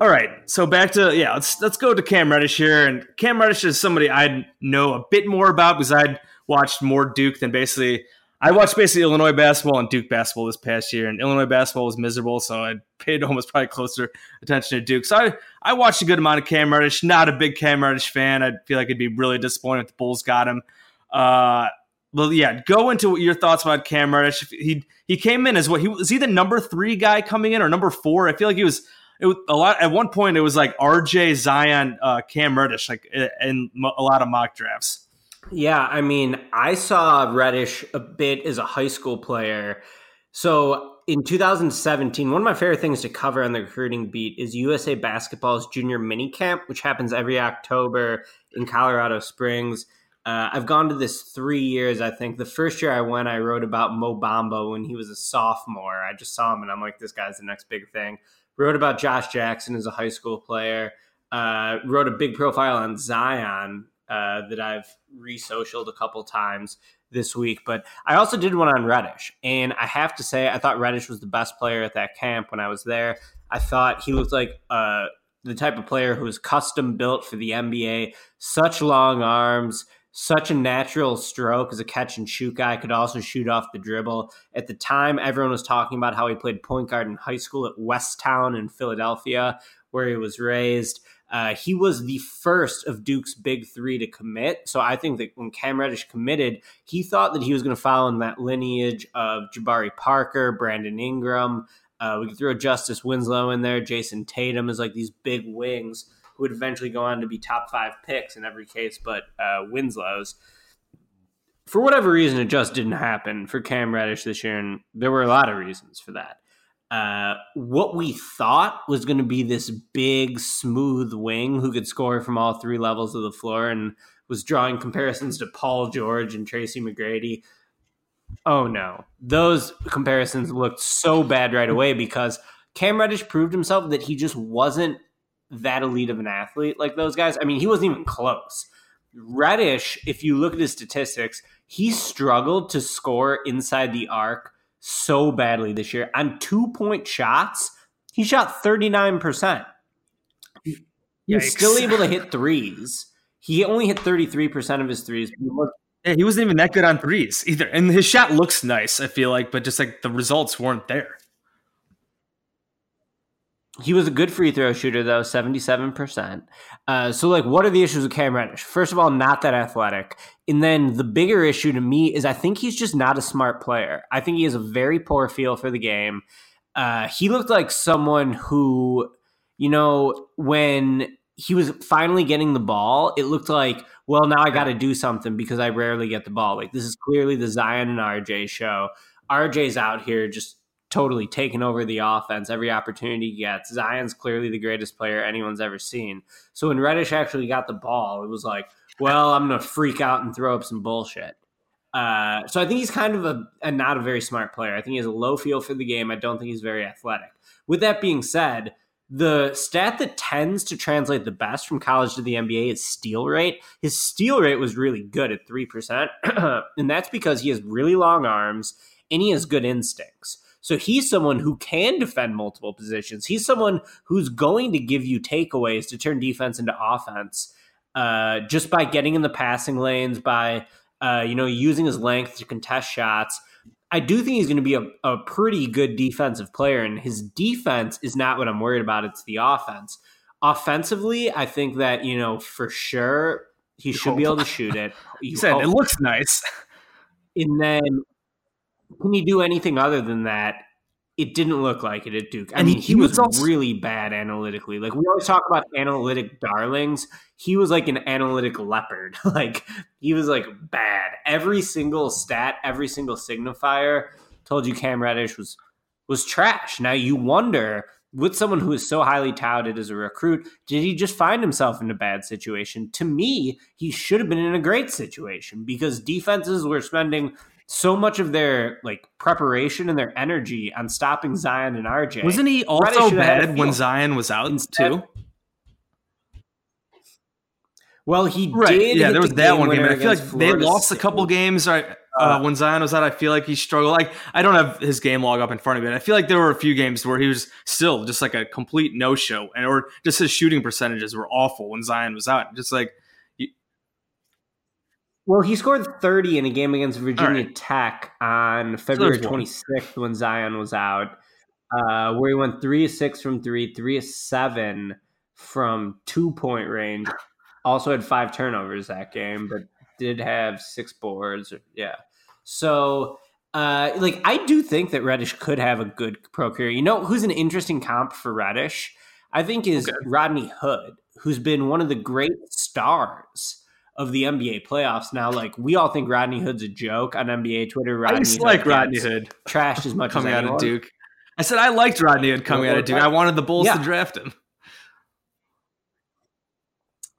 S4: All right, so back to yeah, let's let's go to Cam Reddish here, and Cam Reddish is somebody I know a bit more about because I'd watched more Duke than basically I watched basically Illinois basketball and Duke basketball this past year, and Illinois basketball was miserable, so I paid almost probably closer attention to Duke. So I, I watched a good amount of Cam Reddish. Not a big Cam Reddish fan. I feel like I'd be really disappointed if the Bulls got him. Uh, well, yeah, go into your thoughts about Cam Reddish. He he came in as what he was he the number three guy coming in or number four? I feel like he was it was a lot at one point. It was like RJ Zion, uh, Cam Reddish, like in a lot of mock drafts.
S3: Yeah, I mean, I saw Reddish a bit as a high school player. So in 2017, one of my favorite things to cover on the recruiting beat is USA Basketball's junior mini camp, which happens every October in Colorado Springs. Uh, I've gone to this three years, I think. The first year I went, I wrote about Mo Bamba when he was a sophomore. I just saw him and I'm like, this guy's the next big thing. Wrote about Josh Jackson as a high school player. Uh, wrote a big profile on Zion uh, that I've re-socialed a couple times this week. But I also did one on Reddish, and I have to say, I thought Reddish was the best player at that camp when I was there. I thought he looked like uh, the type of player who was custom built for the NBA. Such long arms, such a natural stroke as a catch and shoot guy. Could also shoot off the dribble. At the time, everyone was talking about how he played point guard in high school at Westtown in Philadelphia, where he was raised. Uh, he was the first of Duke's big three to commit. So I think that when Cam Reddish committed, he thought that he was going to follow in that lineage of Jabari Parker, Brandon Ingram. Uh, we could throw Justice Winslow in there. Jayson Tatum is like these big wings who would eventually go on to be top five picks in every case, but uh, Winslow's. For whatever reason, it just didn't happen for Cam Reddish this year, and there were a lot of reasons for that uh, what we thought was going to be this big, smooth wing who could score from all three levels of the floor and was drawing comparisons to Paul George and Tracy McGrady. Oh no, those comparisons looked so bad right away because Cam Reddish proved himself that he just wasn't that elite of an athlete like those guys. I mean, he wasn't even close. Reddish, if you look at his statistics, he struggled to score inside the arc so badly this year. On two point shots, he shot 39%. He's still able to hit threes. He only hit 33% of his threes.
S4: Yeah, he wasn't even that good on threes either. And his shot looks nice, I feel like, but just like the results weren't there.
S3: He was a good free throw shooter, though, 77%. Uh, so, like, what are the issues with Cam Reddish? First of all, not that athletic. And then the bigger issue to me is I think he's just not a smart player. I think he has a very poor feel for the game. Uh, he looked like someone who, you know, when he was finally getting the ball, it looked like, well, now I got to do something because I rarely get the ball. Like, this is clearly the Zion and RJ show. RJ's out here just totally taken over the offense every opportunity he gets. Zion's clearly the greatest player anyone's ever seen. So when Reddish actually got the ball, it was like, well, I'm going to freak out and throw up some bullshit. Uh, so I think he's kind of a, a, not a very smart player. I think he has a low feel for the game. I don't think he's very athletic. With that being said, the stat that tends to translate the best from college to the NBA is steal rate. His steal rate was really good at 3%. and that's because he has really long arms and he has good instincts. So he's someone who can defend multiple positions. He's someone who's going to give you takeaways to turn defense into offense uh, just by getting in the passing lanes, by uh, you know using his length to contest shots. I do think he's going to be a, a pretty good defensive player, and his defense is not what I'm worried about. It's the offense. Offensively, I think that you know for sure he should be able to shoot it.
S4: He said it looks nice.
S3: And then can he do anything other than that? It didn't look like it at Duke. I and mean, he, he was, was also, really bad analytically. Like we always talk about analytic darlings. He was like an analytic leopard. like he was like bad. Every single stat, every single signifier told you Cam Reddish was was trash. Now you wonder with someone who is so highly touted as a recruit, did he just find himself in a bad situation? To me, he should have been in a great situation because defenses were spending so much of their like preparation and their energy on stopping Zion and RJ.
S4: Wasn't he also bad when Zion was out Instead, too?
S3: Well, he right. did.
S4: Yeah, there was that one game. I feel like Florida they lost State. a couple games. Right. Uh, uh, when Zion was out, I feel like he struggled. Like I don't have his game log up in front of me, but I feel like there were a few games where he was still just like a complete no show, and or just his shooting percentages were awful when Zion was out. Just like,
S3: well, he scored thirty in a game against Virginia right. Tech on February twenty sixth when Zion was out, uh, where he went three of six from three, three of seven from two point range. Also had five turnovers that game, but did have six boards. Yeah. So, uh, like, I do think that Reddish could have a good pro career. You know, who's an interesting comp for Reddish? I think is okay. Rodney Hood, who's been one of the great stars of the NBA playoffs. Now, like we all think Rodney Hood's a joke on NBA Twitter. Rodney
S4: I just like Rodney Hood
S3: trashed as much
S4: coming
S3: as
S4: out of Duke. I said I liked Rodney Hood coming out of Duke. I wanted the Bulls yeah. to draft him.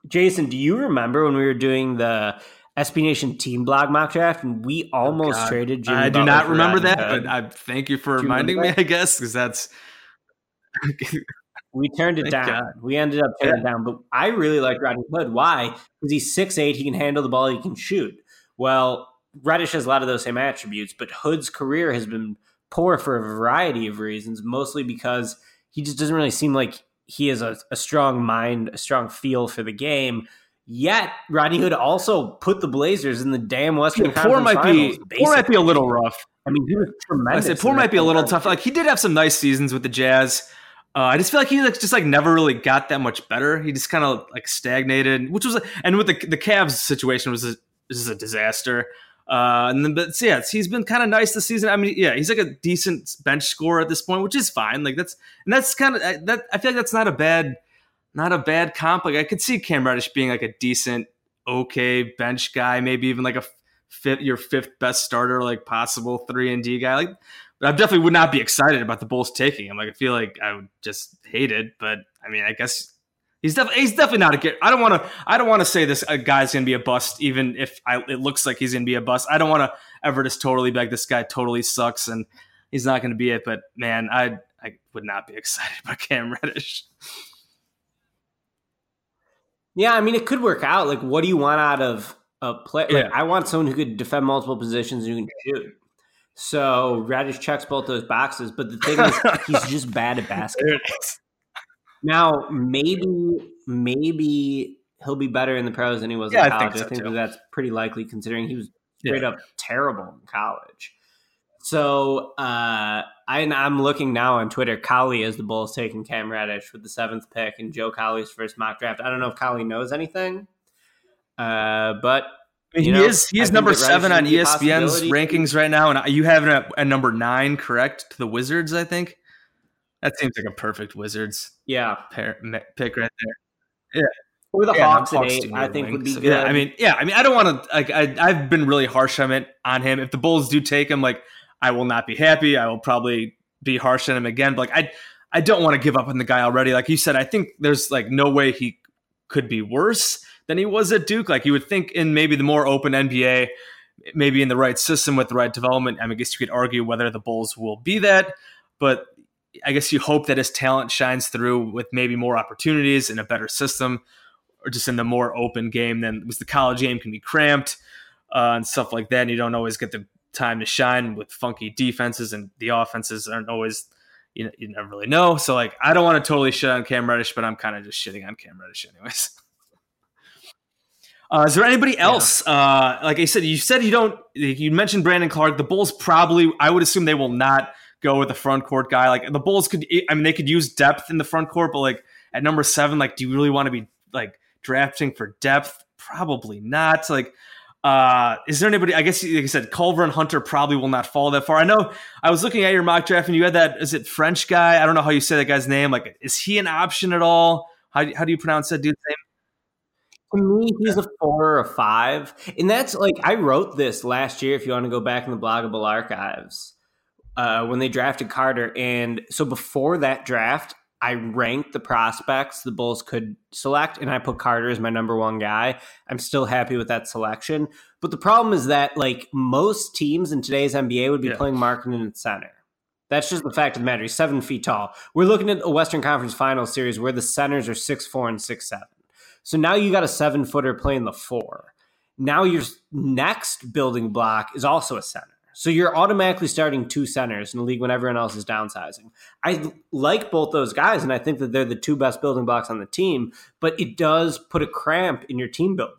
S3: Jason, do you remember when we were doing the SB Nation team blog mock draft, and we oh, almost oh traded Jimmy.
S4: I do not remember that, Hood. but I thank you for reminding me. I guess because that's
S3: we turned it down. God. We ended up turning yeah. it down, but I really like Rodney Hood. Why? Because he's six eight. He can handle the ball. He can shoot. Well, Reddish has a lot of those same attributes, but Hood's career has been poor for a variety of reasons, mostly because he just doesn't really seem like he has a, a strong mind, a strong feel for the game. Yet Rodney Hood also put the Blazers in the damn Western yeah, Conference
S4: might
S3: Finals.
S4: Be, poor might be a little rough.
S3: I mean, he was tremendous.
S4: I said poor might be a little tough. Like he did have some nice seasons with the Jazz. Uh, I just feel like he like, just like never really got that much better. He just kind of like stagnated, which was and with the the Cavs situation was is a disaster. Uh, and then, but yeah, he's been kind of nice this season. I mean, yeah, he's like a decent bench scorer at this point, which is fine. Like that's and that's kind of that. I feel like that's not a bad not a bad comp. Like I could see Cam Reddish being like a decent, okay bench guy, maybe even like a fifth, your fifth best starter, like possible three and D guy. Like, I definitely would not be excited about the Bulls taking him. Like I feel like I would just hate it. But I mean, I guess he's definitely he's definitely not a good. I don't want to I don't want to say this a guy's gonna be a bust, even if I, it looks like he's gonna be a bust. I don't want to ever just totally be like this guy totally sucks and he's not gonna be it. But man, I I would not be excited about Cam Reddish.
S3: Yeah, I mean, it could work out. Like, what do you want out of a play? Like, I want someone who could defend multiple positions and who can shoot. So Reddish checks both those boxes, but the thing is, he's just bad at basketball. Now, maybe, maybe he'll be better in the pros than he was yeah, in college. I think, so I think that that's pretty likely, considering he was straight yeah. up terrible in college. So uh, I, am looking now on Twitter. Collie is the Bulls taking Cam Reddish with the seventh pick and Joe Colley's first mock draft. I don't know if Collie knows anything, uh, but
S4: he know, is he is number seven on ESPN's rankings right now, and you have it at, number nine, correct? To the Wizards, I think. That seems like a perfect Wizards,
S3: yeah,
S4: pair, pick right there. Yeah,
S3: or the yeah, Hawks, Hawks eight, I think would be good.
S4: Yeah, I mean, yeah, I mean, I don't want to like I I've been really harsh on it on him. If the Bulls do take him, like I will not be happy. I will probably be harsh on him again. But like I I don't want to give up on the guy already. Like you said, I think there's like no way he could be worse than he was at Duke. Like you would think in maybe the more open NBA, maybe in the right system with the right development. I, mean, I guess you could argue whether the Bulls will be that, but I guess you hope that his talent shines through with maybe more opportunities in a better system or just in the more open game than was the college game can be cramped uh, and stuff like that. And you don't always get the time to shine with funky defenses, and the offenses aren't always you know, you never really know. So like I don't want to totally shit on Cam Reddish, but I'm kind of just shitting on Cam Reddish anyways. Uh, is there anybody else? Yeah. Uh, like I said, you said you don't. You mentioned Brandon Clarke. The Bulls probably. I would assume they will not go with the front court guy. Like the Bulls could. I mean, they could use depth in the front court, but like at number seven, like, do you really want to be like drafting for depth? Probably not. Like uh, is there anybody? I guess, like I said, Culver and Hunter probably will not fall that far. I know I was looking at your mock draft and you had that. Is it French guy? I don't know how you say that guy's name. Like, is he an option at all? How, how do you pronounce that dude's name?
S3: To me, he's a four or a five. And that's like, I wrote this last year if you want to go back in the Blog a Bull archives uh, when they drafted Carter. And so before that draft, I ranked the prospects the Bulls could select, and I put Carter as my number one guy. I'm still happy with that selection. But the problem is that like most teams in today's NBA would be yeah. playing Markkanen at center. That's just the fact of the matter. He's seven feet tall. We're looking at a Western Conference Finals series where the centers are six four and six seven. So now you got a seven footer playing the four. Now your next building block is also a center. So you're automatically starting two centers in the league when everyone else is downsizing. I like both those guys, and I think that they're the two best building blocks on the team, but it does put a cramp in your team building.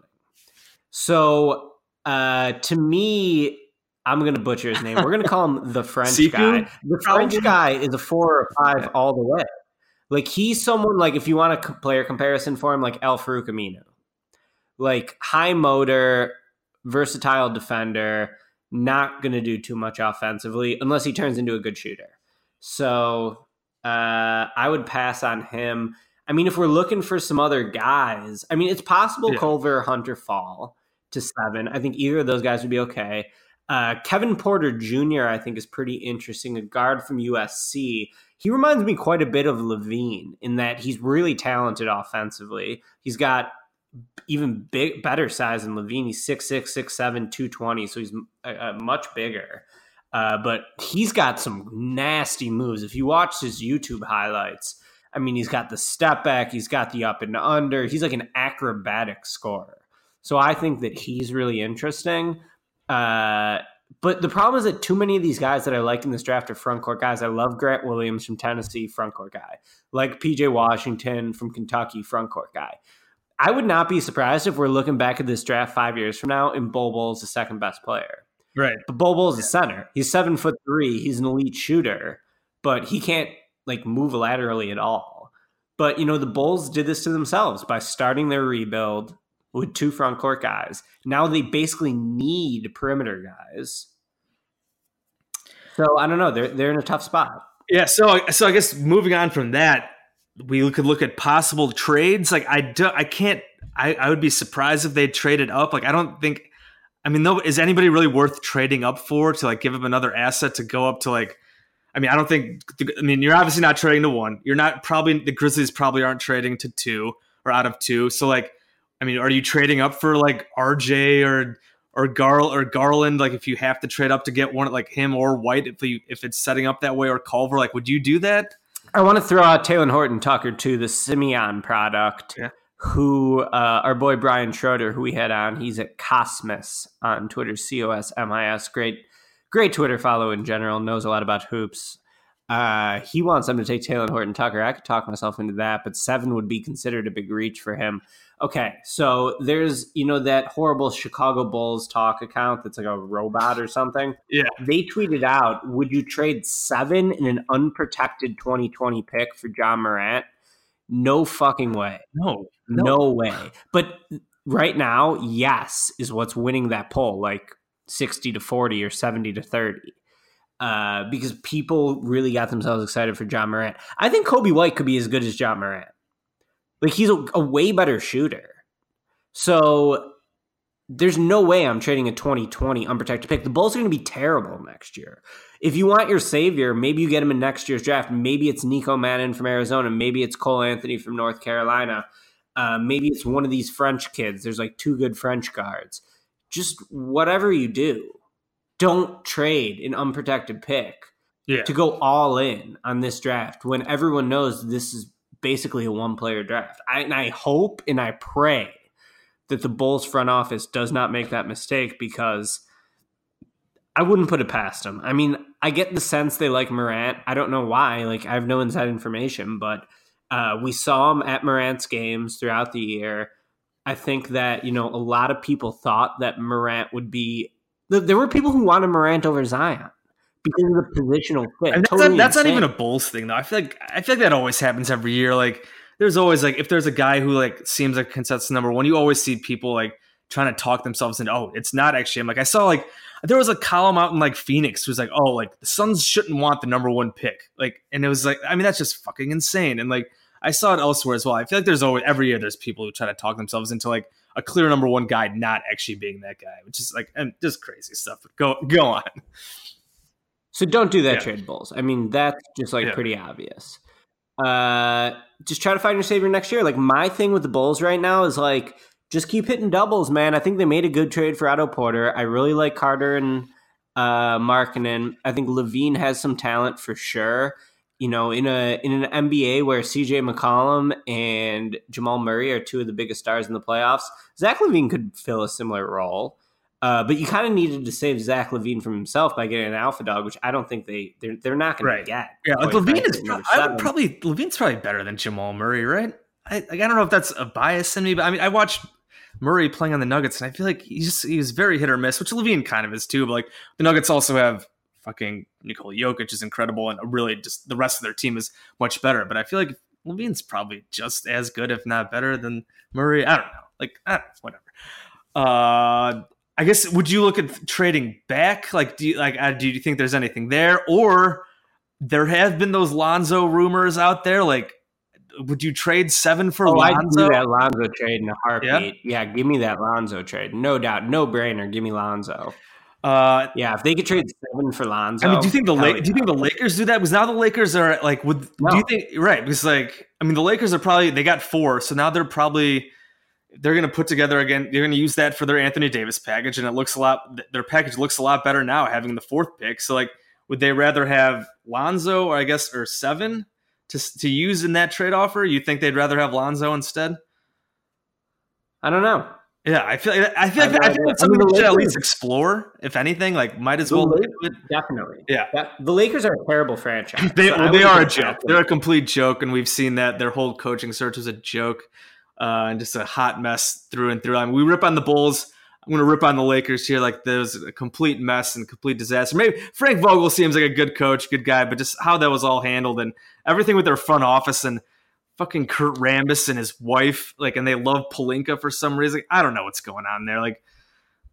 S3: So uh, to me, I'm going to butcher his name. We're going to call him the French guy. The French guy is a four or five all the way. Like he's someone like if you want a player comparison for him, like Al-Farouq Aminu, like high motor, versatile defender not going to do too much offensively unless he turns into a good shooter. So uh, I would pass on him. I mean, if we're looking for some other guys, I mean, it's possible yeah. Culver Hunter fall to seven. I think either of those guys would be okay. Uh, Kevin Porter Jr., I think, is pretty interesting, a guard from USC. He reminds me quite a bit of LaVine in that he's really talented offensively. He's got even big, better size than LaVine. He's 6'6", 6'7", 220, so he's much bigger. Uh, but he's got some nasty moves. If you watch his YouTube highlights, I mean, he's got the step back, he's got the up and under. He's like an acrobatic scorer. So I think that he's really interesting. Uh, but the problem is that too many of these guys that I like in this draft are front court guys. I love Grant Williams from Tennessee, front court guy. Like PJ Washington from Kentucky, front court guy. I would not be surprised if we're looking back at this draft five years from now and Bol is the second best player.
S4: Right.
S3: But Bol is a center. He's seven foot three. He's an elite shooter, but he can't like move laterally at all. But you know, the Bulls did this to themselves by starting their rebuild with two front court guys. Now they basically need perimeter guys. So I don't know. They're they're in a tough spot.
S4: Yeah. So so I guess moving on from that, we could look at possible trades. Like I do, I can't. I, I would be surprised if they traded up. Like I don't think. I mean, no, is anybody really worth trading up for to like give up another asset to go up to like? I mean, I don't think. I mean, you're obviously not trading to one. You're not probably the Grizzlies probably aren't trading to two or out of two. So like, I mean, are you trading up for like RJ or or Garl or Garland? Like, if you have to trade up to get one like him or White, if you if it's setting up that way, or Culver, like, would you do that?
S3: I want to throw out Talen Horton Tucker to the Simeon product. Yeah. Who uh, our boy Brian Schroeder, who we had on, he's at Cosmos on Twitter, C O S M I S. Great, great Twitter follow in general. Knows a lot about hoops. Uh, he wants them to take Talen Horton Tucker. I could talk myself into that, but seven would be considered a big reach for him. Okay, so there's you know that horrible Chicago Bulls talk account that's like a robot or something.
S4: Yeah,
S3: they tweeted out, "Would you trade seven in an unprotected 2020 pick for Ja Morant?" No fucking way.
S4: No,
S3: no, no way. But right now, yes, is what's winning that poll, like 60 to 40 or 70 to 30. Uh, because people really got themselves excited for Ja Morant. I think Coby White could be as good as Ja Morant. Like he's a, a way better shooter. So there's no way I'm trading a 2020 unprotected pick. The Bulls are going to be terrible next year. If you want your savior, maybe you get him in next year's draft. Maybe it's Nico Mannion from Arizona. Maybe it's Cole Anthony from North Carolina. Uh, maybe it's one of these French kids. There's like two good French guards. Just whatever you do, don't trade an unprotected pick yeah. to go all in on this draft when everyone knows this is basically a one player draft. I, and I hope and I pray that the Bulls front office does not make that mistake because I wouldn't put it past them. I mean, I get the sense they like Morant. I don't know why. Like, I have no inside information, but uh, we saw him at Morant's games throughout the year. I think that, you know, a lot of people thought that Morant would be. There were people who wanted Morant over Zion because of the positional fit.
S4: that's, totally not, that's not, even a Bulls thing though. I feel like I feel like that always happens every year. Like there's always like if there's a guy who like seems like consensus number one, you always see people like trying to talk themselves into oh it's not actually. I'm like I saw like there was a column out in like Phoenix who's like oh like the Suns shouldn't want the number one pick like and it was like I mean that's just fucking insane and like I saw it elsewhere as well. I feel like there's always every year there's people who try to talk themselves into like a clear number one guy not actually being that guy, which is like and just crazy stuff. But go go on.
S3: So don't do that yeah. trade bulls. I mean, that's just like yeah. pretty obvious. Uh, just try to find your savior next year. Like my thing with the Bulls right now is like just keep hitting doubles, man. I think they made a good trade for Otto Porter. I really like Carter and uh, Markkanen. I think LaVine has some talent for sure. You know, in a in an NBA where CJ McCollum and Jamal Murray are two of the biggest stars in the playoffs, Zach LaVine could fill a similar role. Uh, but you kind of needed to save Zach LaVine from himself by getting an alpha dog, which I don't think they they're, they're not going
S4: Right.
S3: to get.
S4: Yeah, like
S3: LaVine
S4: is.
S3: number
S4: I would probably LaVine's probably better than Jamal Murray, right? I like, I don't know if that's a bias in me, but I mean, I watched Murray playing on the Nuggets, and I feel like he's just, he's very hit or miss, which LaVine kind of is too. But like the Nuggets also have fucking Nikola Jokic is incredible, and really just the rest of their team is much better. But I feel like LaVine's probably just as good, if not better, than Murray. I don't know, like I don't know, whatever. Uh, I guess would you look at trading back? Like, do you like? Uh, do you think there's anything there, or there have been those Lonzo rumors out there? Like, would you trade seven for
S3: Oh,
S4: Lonzo?
S3: do that Lonzo trade in a heartbeat. Yeah? give me that Lonzo trade. No doubt. No brainer. Give me Lonzo.
S4: Uh,
S3: Yeah, if they could trade seven for Lonzo.
S4: I mean, do you think the La- do you think the Lakers do that? Because now the Lakers are like, would do you think right? Because like, I mean, the Lakers are probably they got four, so now they're probably they're going to put together again. They're going to use that for their Anthony Davis package, and it looks a lot. Their package looks a lot better now having the fourth pick. So like, would they rather have Lonzo or I guess or seven to to use in that trade offer? You think they'd rather have Lonzo instead?
S3: I don't know.
S4: Yeah, I feel like I feel like
S3: I'd
S4: I feel like
S3: I mean,
S4: something
S3: the
S4: we should at least explore. If anything, like might as
S3: The
S4: well.
S3: Lakers-
S4: do it.
S3: Definitely.
S4: Yeah.
S3: That- the Lakers are a terrible franchise.
S4: They,
S3: So
S4: well, they are a joke. They're a complete joke, and we've seen that their whole coaching search was a joke uh, and just a hot mess through and through. I mean, we rip on the Bulls. I'm going to rip on the Lakers here. Like there's a complete mess and complete disaster. Maybe Frank Vogel seems like a good coach, good guy, but just how that was all handled and everything with their front office and fucking Kurt Rambis and his wife, like, and they love Pelinka for some reason. I don't know what's going on there. Like,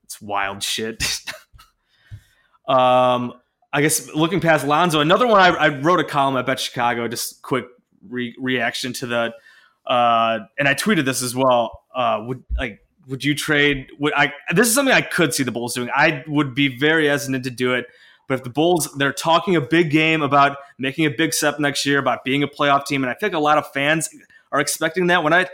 S4: it's wild shit. um, I guess looking past Lonzo, another one I, I wrote a column Bet Chicago. Just quick re- reaction to the, uh, and I tweeted this as well. Uh, would like would you trade? Would I? This is something I could see the Bulls doing. I would be very hesitant to do it. But if the Bulls, they're talking a big game about making a big step next year, about being a playoff team, and I feel like a lot of fans are expecting that. When I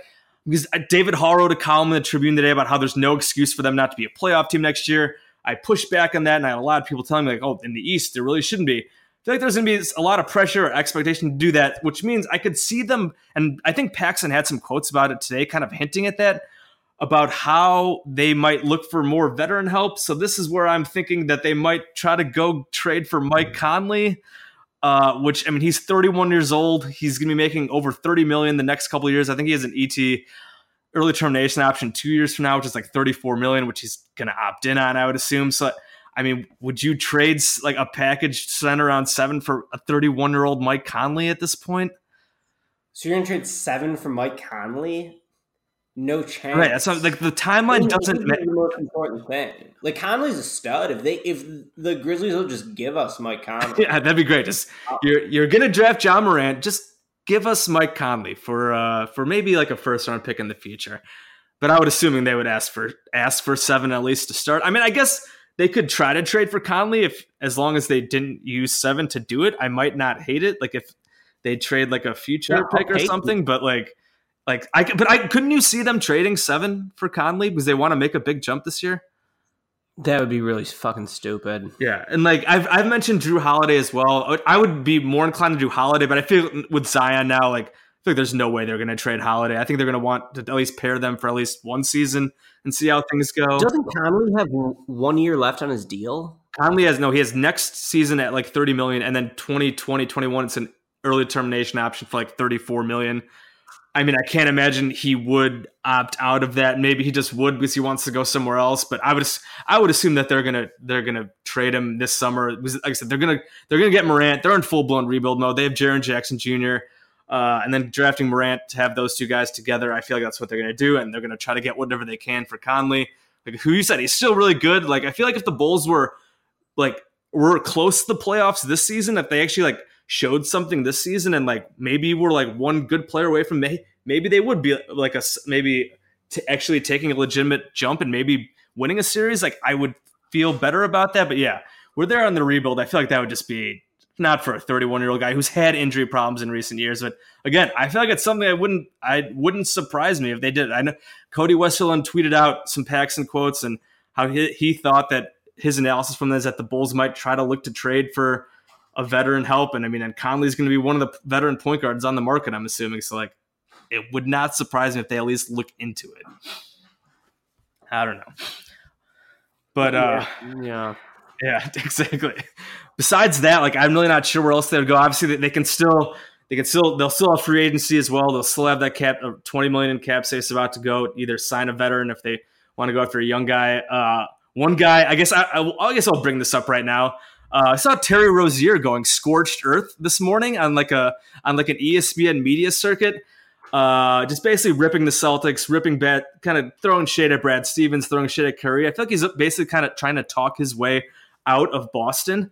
S4: because David Haugh wrote a column in the Tribune today about how there's no excuse for them not to be a playoff team next year. I pushed back on that, and I had a lot of people telling me like, "Oh, in the East, there really shouldn't be." Feel like there's going to be a lot of pressure or expectation to do that, which means I could see them. And I think Paxson had some quotes about it today, kind of hinting at that about how they might look for more veteran help. So this is where I'm thinking that they might try to go trade for Mike Conley. Uh, which I mean, he's 31 years old. He's going to be making over 30 million the next couple years. I think he has an ET early termination option two years from now, which is like 34 million, which he's going to opt in on, I would assume. So, I mean, would you trade like a package center around seven for a 31 year old Mike Conley at this point?
S3: So you're gonna trade seven for Mike Conley? No chance.
S4: Right. That's not, like the timeline doesn't.
S3: is the most important thing. Like Conley's a stud. If they if the Grizzlies will just give us Mike Conley,
S4: Yeah, that'd be great. Just you're you're gonna draft John Morant. Just give us Mike Conley for uh for maybe like a first round pick in the future. But I would assuming they would ask for ask for seven at least to start. I mean, I guess they could try to trade for Conley if as long as they didn't use seven to do it. I might not hate it. Like if they trade like a future
S3: Yeah,
S4: pick or something. But like like I but I couldn't you see them trading seven for Conley because they want to make a big jump this year.
S3: that would be really fucking stupid.
S4: Yeah, and like I've I've mentioned Jrue Holiday as well. I would be more inclined to do Holiday, but I feel with Zion now, like like there's no way they're going to trade Holiday. I think they're going to want to at least pair them for at least one season and see how things go.
S3: Doesn't Conley have one year left on his deal?
S4: Conley has no. He has next season at like 30 million, and then 2020, 21, it's an early termination option for like 34 million. I mean, I can't imagine he would opt out of that. Maybe he just would because he wants to go somewhere else. But I would, I would assume that they're gonna they're gonna trade him this summer. Like I said, they're gonna they're gonna get Morant. They're in full blown rebuild mode. They have Jaren Jackson Jr. Uh, and then drafting Morant to have those two guys together. I feel like that's what they're gonna do, and they're gonna try to get whatever they can for Conley. Like who you said, he's still really good. Like I feel like if the Bulls were like were close to the playoffs this season, if they actually like showed something this season and like maybe we're like one good player away from may, maybe they would be like a maybe t- actually taking a legitimate jump and maybe winning a series like I would feel better about that but yeah we're there on the rebuild I feel like that would just be not for a 31 year old guy who's had injury problems in recent years. But again, I feel like it's something I wouldn't I wouldn't surprise me if they did. I know Cody Westerlund tweeted out some Paxson quotes and how he, he thought that his analysis from this that the Bulls might try to look to trade for a veteran help. And I mean, and Conley's going to be one of the veteran point guards on the market, I'm assuming. So like, it would not surprise me if they at least look into it. I don't know. But uh
S3: yeah.
S4: yeah, exactly. Besides that, like I'm really not sure where else they would go. Obviously, they, they can still they can still they'll still have free agency as well. They'll still have that cap uh, 20 million in cap space about to go. Either sign a veteran if they want to go after a young guy. Uh, one guy, I guess I, I, I guess I'll bring this up right now. Uh, I saw Terry Rozier going scorched earth this morning on like a on like an ESPN media circuit. Uh, just basically ripping the Celtics, ripping bad, kind of throwing shade at Brad Stevens, throwing shade at Kyrie. I feel like he's basically kind of trying to talk his way out of Boston.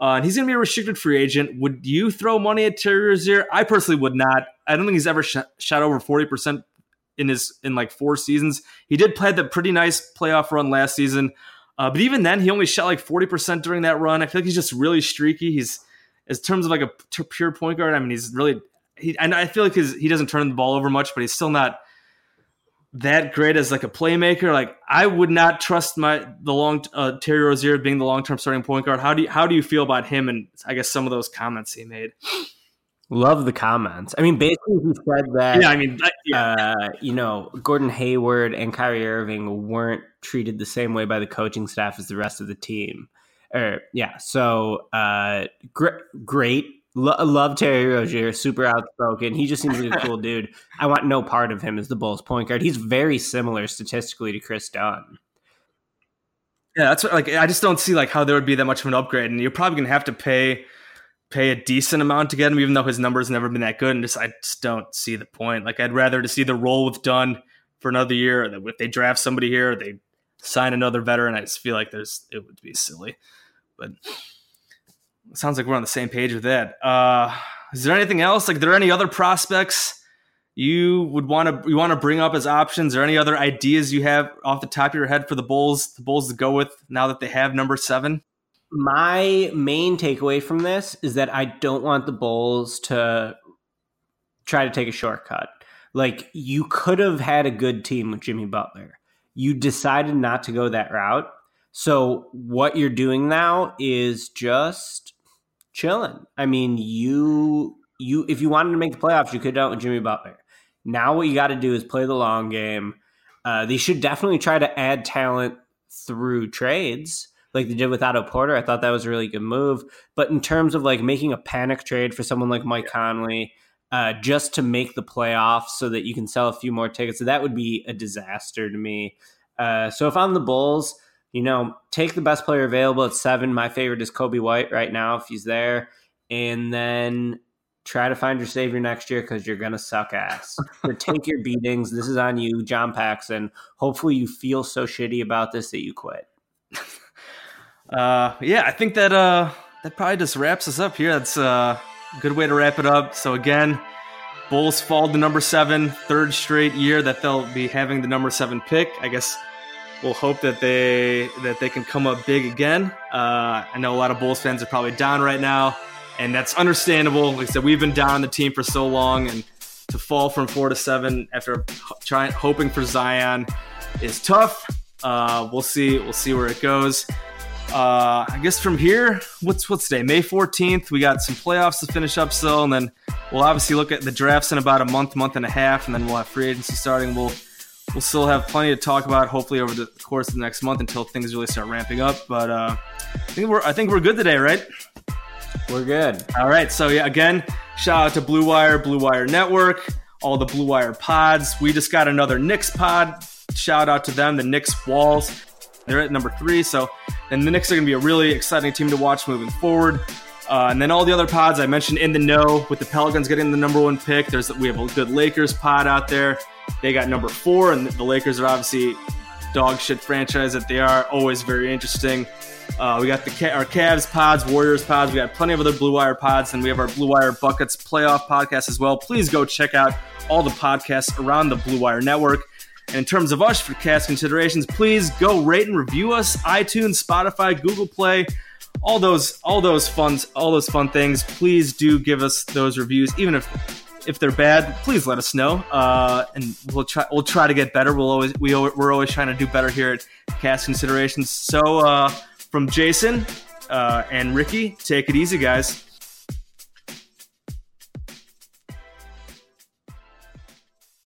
S4: Uh, and he's going to be a restricted free agent. Would you throw money at Terry Rozier? I personally would not. I don't think he's ever sh- shot over forty percent in his in like four seasons. He did play the pretty nice playoff run last season, uh, but even then, he only shot like forty percent during that run. I feel like he's just really streaky. He's in terms of like a pure point guard. I mean, he's really he. And I feel like his, he doesn't turn the ball over much, but he's still not that great as like a playmaker. Like I would not trust my the long uh, Terry Rozier being the long term starting point guard. How do you how do you feel about him and I guess some of those comments he made?
S3: Love the comments. I mean, basically, he said that.
S4: Yeah, I mean, yeah.
S3: uh, you know, Gordon Hayward and Kyrie Irving weren't treated the same way by the coaching staff as the rest of the team. Or yeah, so uh, gr- great. Lo- love Terry Rozier, super outspoken. He just seems like a cool dude. I want no part of him as the Bulls point guard. He's very similar statistically to Kris Dunn.
S4: Yeah, that's what, like I just don't see like how there would be that much of an upgrade, and you're probably gonna have to pay pay a decent amount to get him, even though his numbers never been that good. And just I just don't see the point. Like I'd rather to see the roll with Dunn for another year. That if they draft somebody here, they sign another veteran. I just feel like there's it would be silly. But sounds like we're on the same page with that. Uh, is there anything else? Like, are there any other prospects you would want to you want to bring up as options, or any other ideas you have off the top of your head for the Bulls, the Bulls to go with now that they have number seven?
S3: My main takeaway from this is that I don't want the Bulls to try to take a shortcut. Like you could have had a good team with Jimmy Butler. You decided not to go that route. So what you're doing now is just chilling. I mean, you you if you wanted to make the playoffs, you could have done it with Jimmy Butler. Now what you got to do is play the long game. Uh, they should definitely try to add talent through trades like they did with Otto Porter. I thought that was a really good move. But in terms of like making a panic trade for someone like Mike Conley, uh, just to make the playoffs so that you can sell a few more tickets, so that would be a disaster to me. Uh, so if I'm the Bulls, you know, take the best player available at seven. My favorite is Coby White right now if he's there, and then try to find your savior next year because you're gonna suck ass. so take your beatings. This is on you, John Paxson. Hopefully, you feel so shitty about this that you quit.
S4: uh, yeah, I think that uh, that probably just wraps us up here. That's uh, a good way to wrap it up. So again, Bulls fall to number seven, third straight year that they'll be having the number seven pick. I guess we'll hope that they that they can come up big again. Uh, I know a lot of Bulls fans are probably down right now, and that's understandable. Like I said, we've been down the team for so long, and to fall from four to seven after trying hoping for Zion is tough. Uh, we'll see. We'll see where it goes. Uh, I guess from here, what's what's today? May 14th. We got some playoffs to finish up still, and then we'll obviously look at the drafts in about a month, month and a half, and then we'll have free agency starting. We'll we'll still have plenty to talk about, hopefully over the course of the next month until things really start ramping up. But uh, I think we're I think we're good today, right?
S3: We're good.
S4: All right. So yeah, again, shout out to Blue Wire, Blue Wire Network, all the Blue Wire pods. We just got another Knicks pod. Shout out to them, the Knicks Walls. They're at number three. So, and the Knicks are going to be a really exciting team to watch moving forward. Uh, and then all the other pods I mentioned in the know with the Pelicans getting the number one pick. There's we have a good Lakers pod out there. They got number four, and the Lakers are obviously dog shit franchise that they are. Always very interesting. Uh, we got the our Cavs pods, Warriors pods. We got plenty of other Blue Wire pods, and we have our Blue Wire Buckets playoff podcast as well. Please go check out all the podcasts around the Blue Wire Network. And in terms of us for cast considerations, please go rate and review us iTunes, Spotify, Google Play. all those all those fun all those fun things. Please do give us those reviews, even if if they're bad. Please let us know, uh, and we'll try we'll try to get better. We'll always we we're always trying to do better here at Cast Considerations. So uh, from Jason uh, and Ricky, take it easy, guys.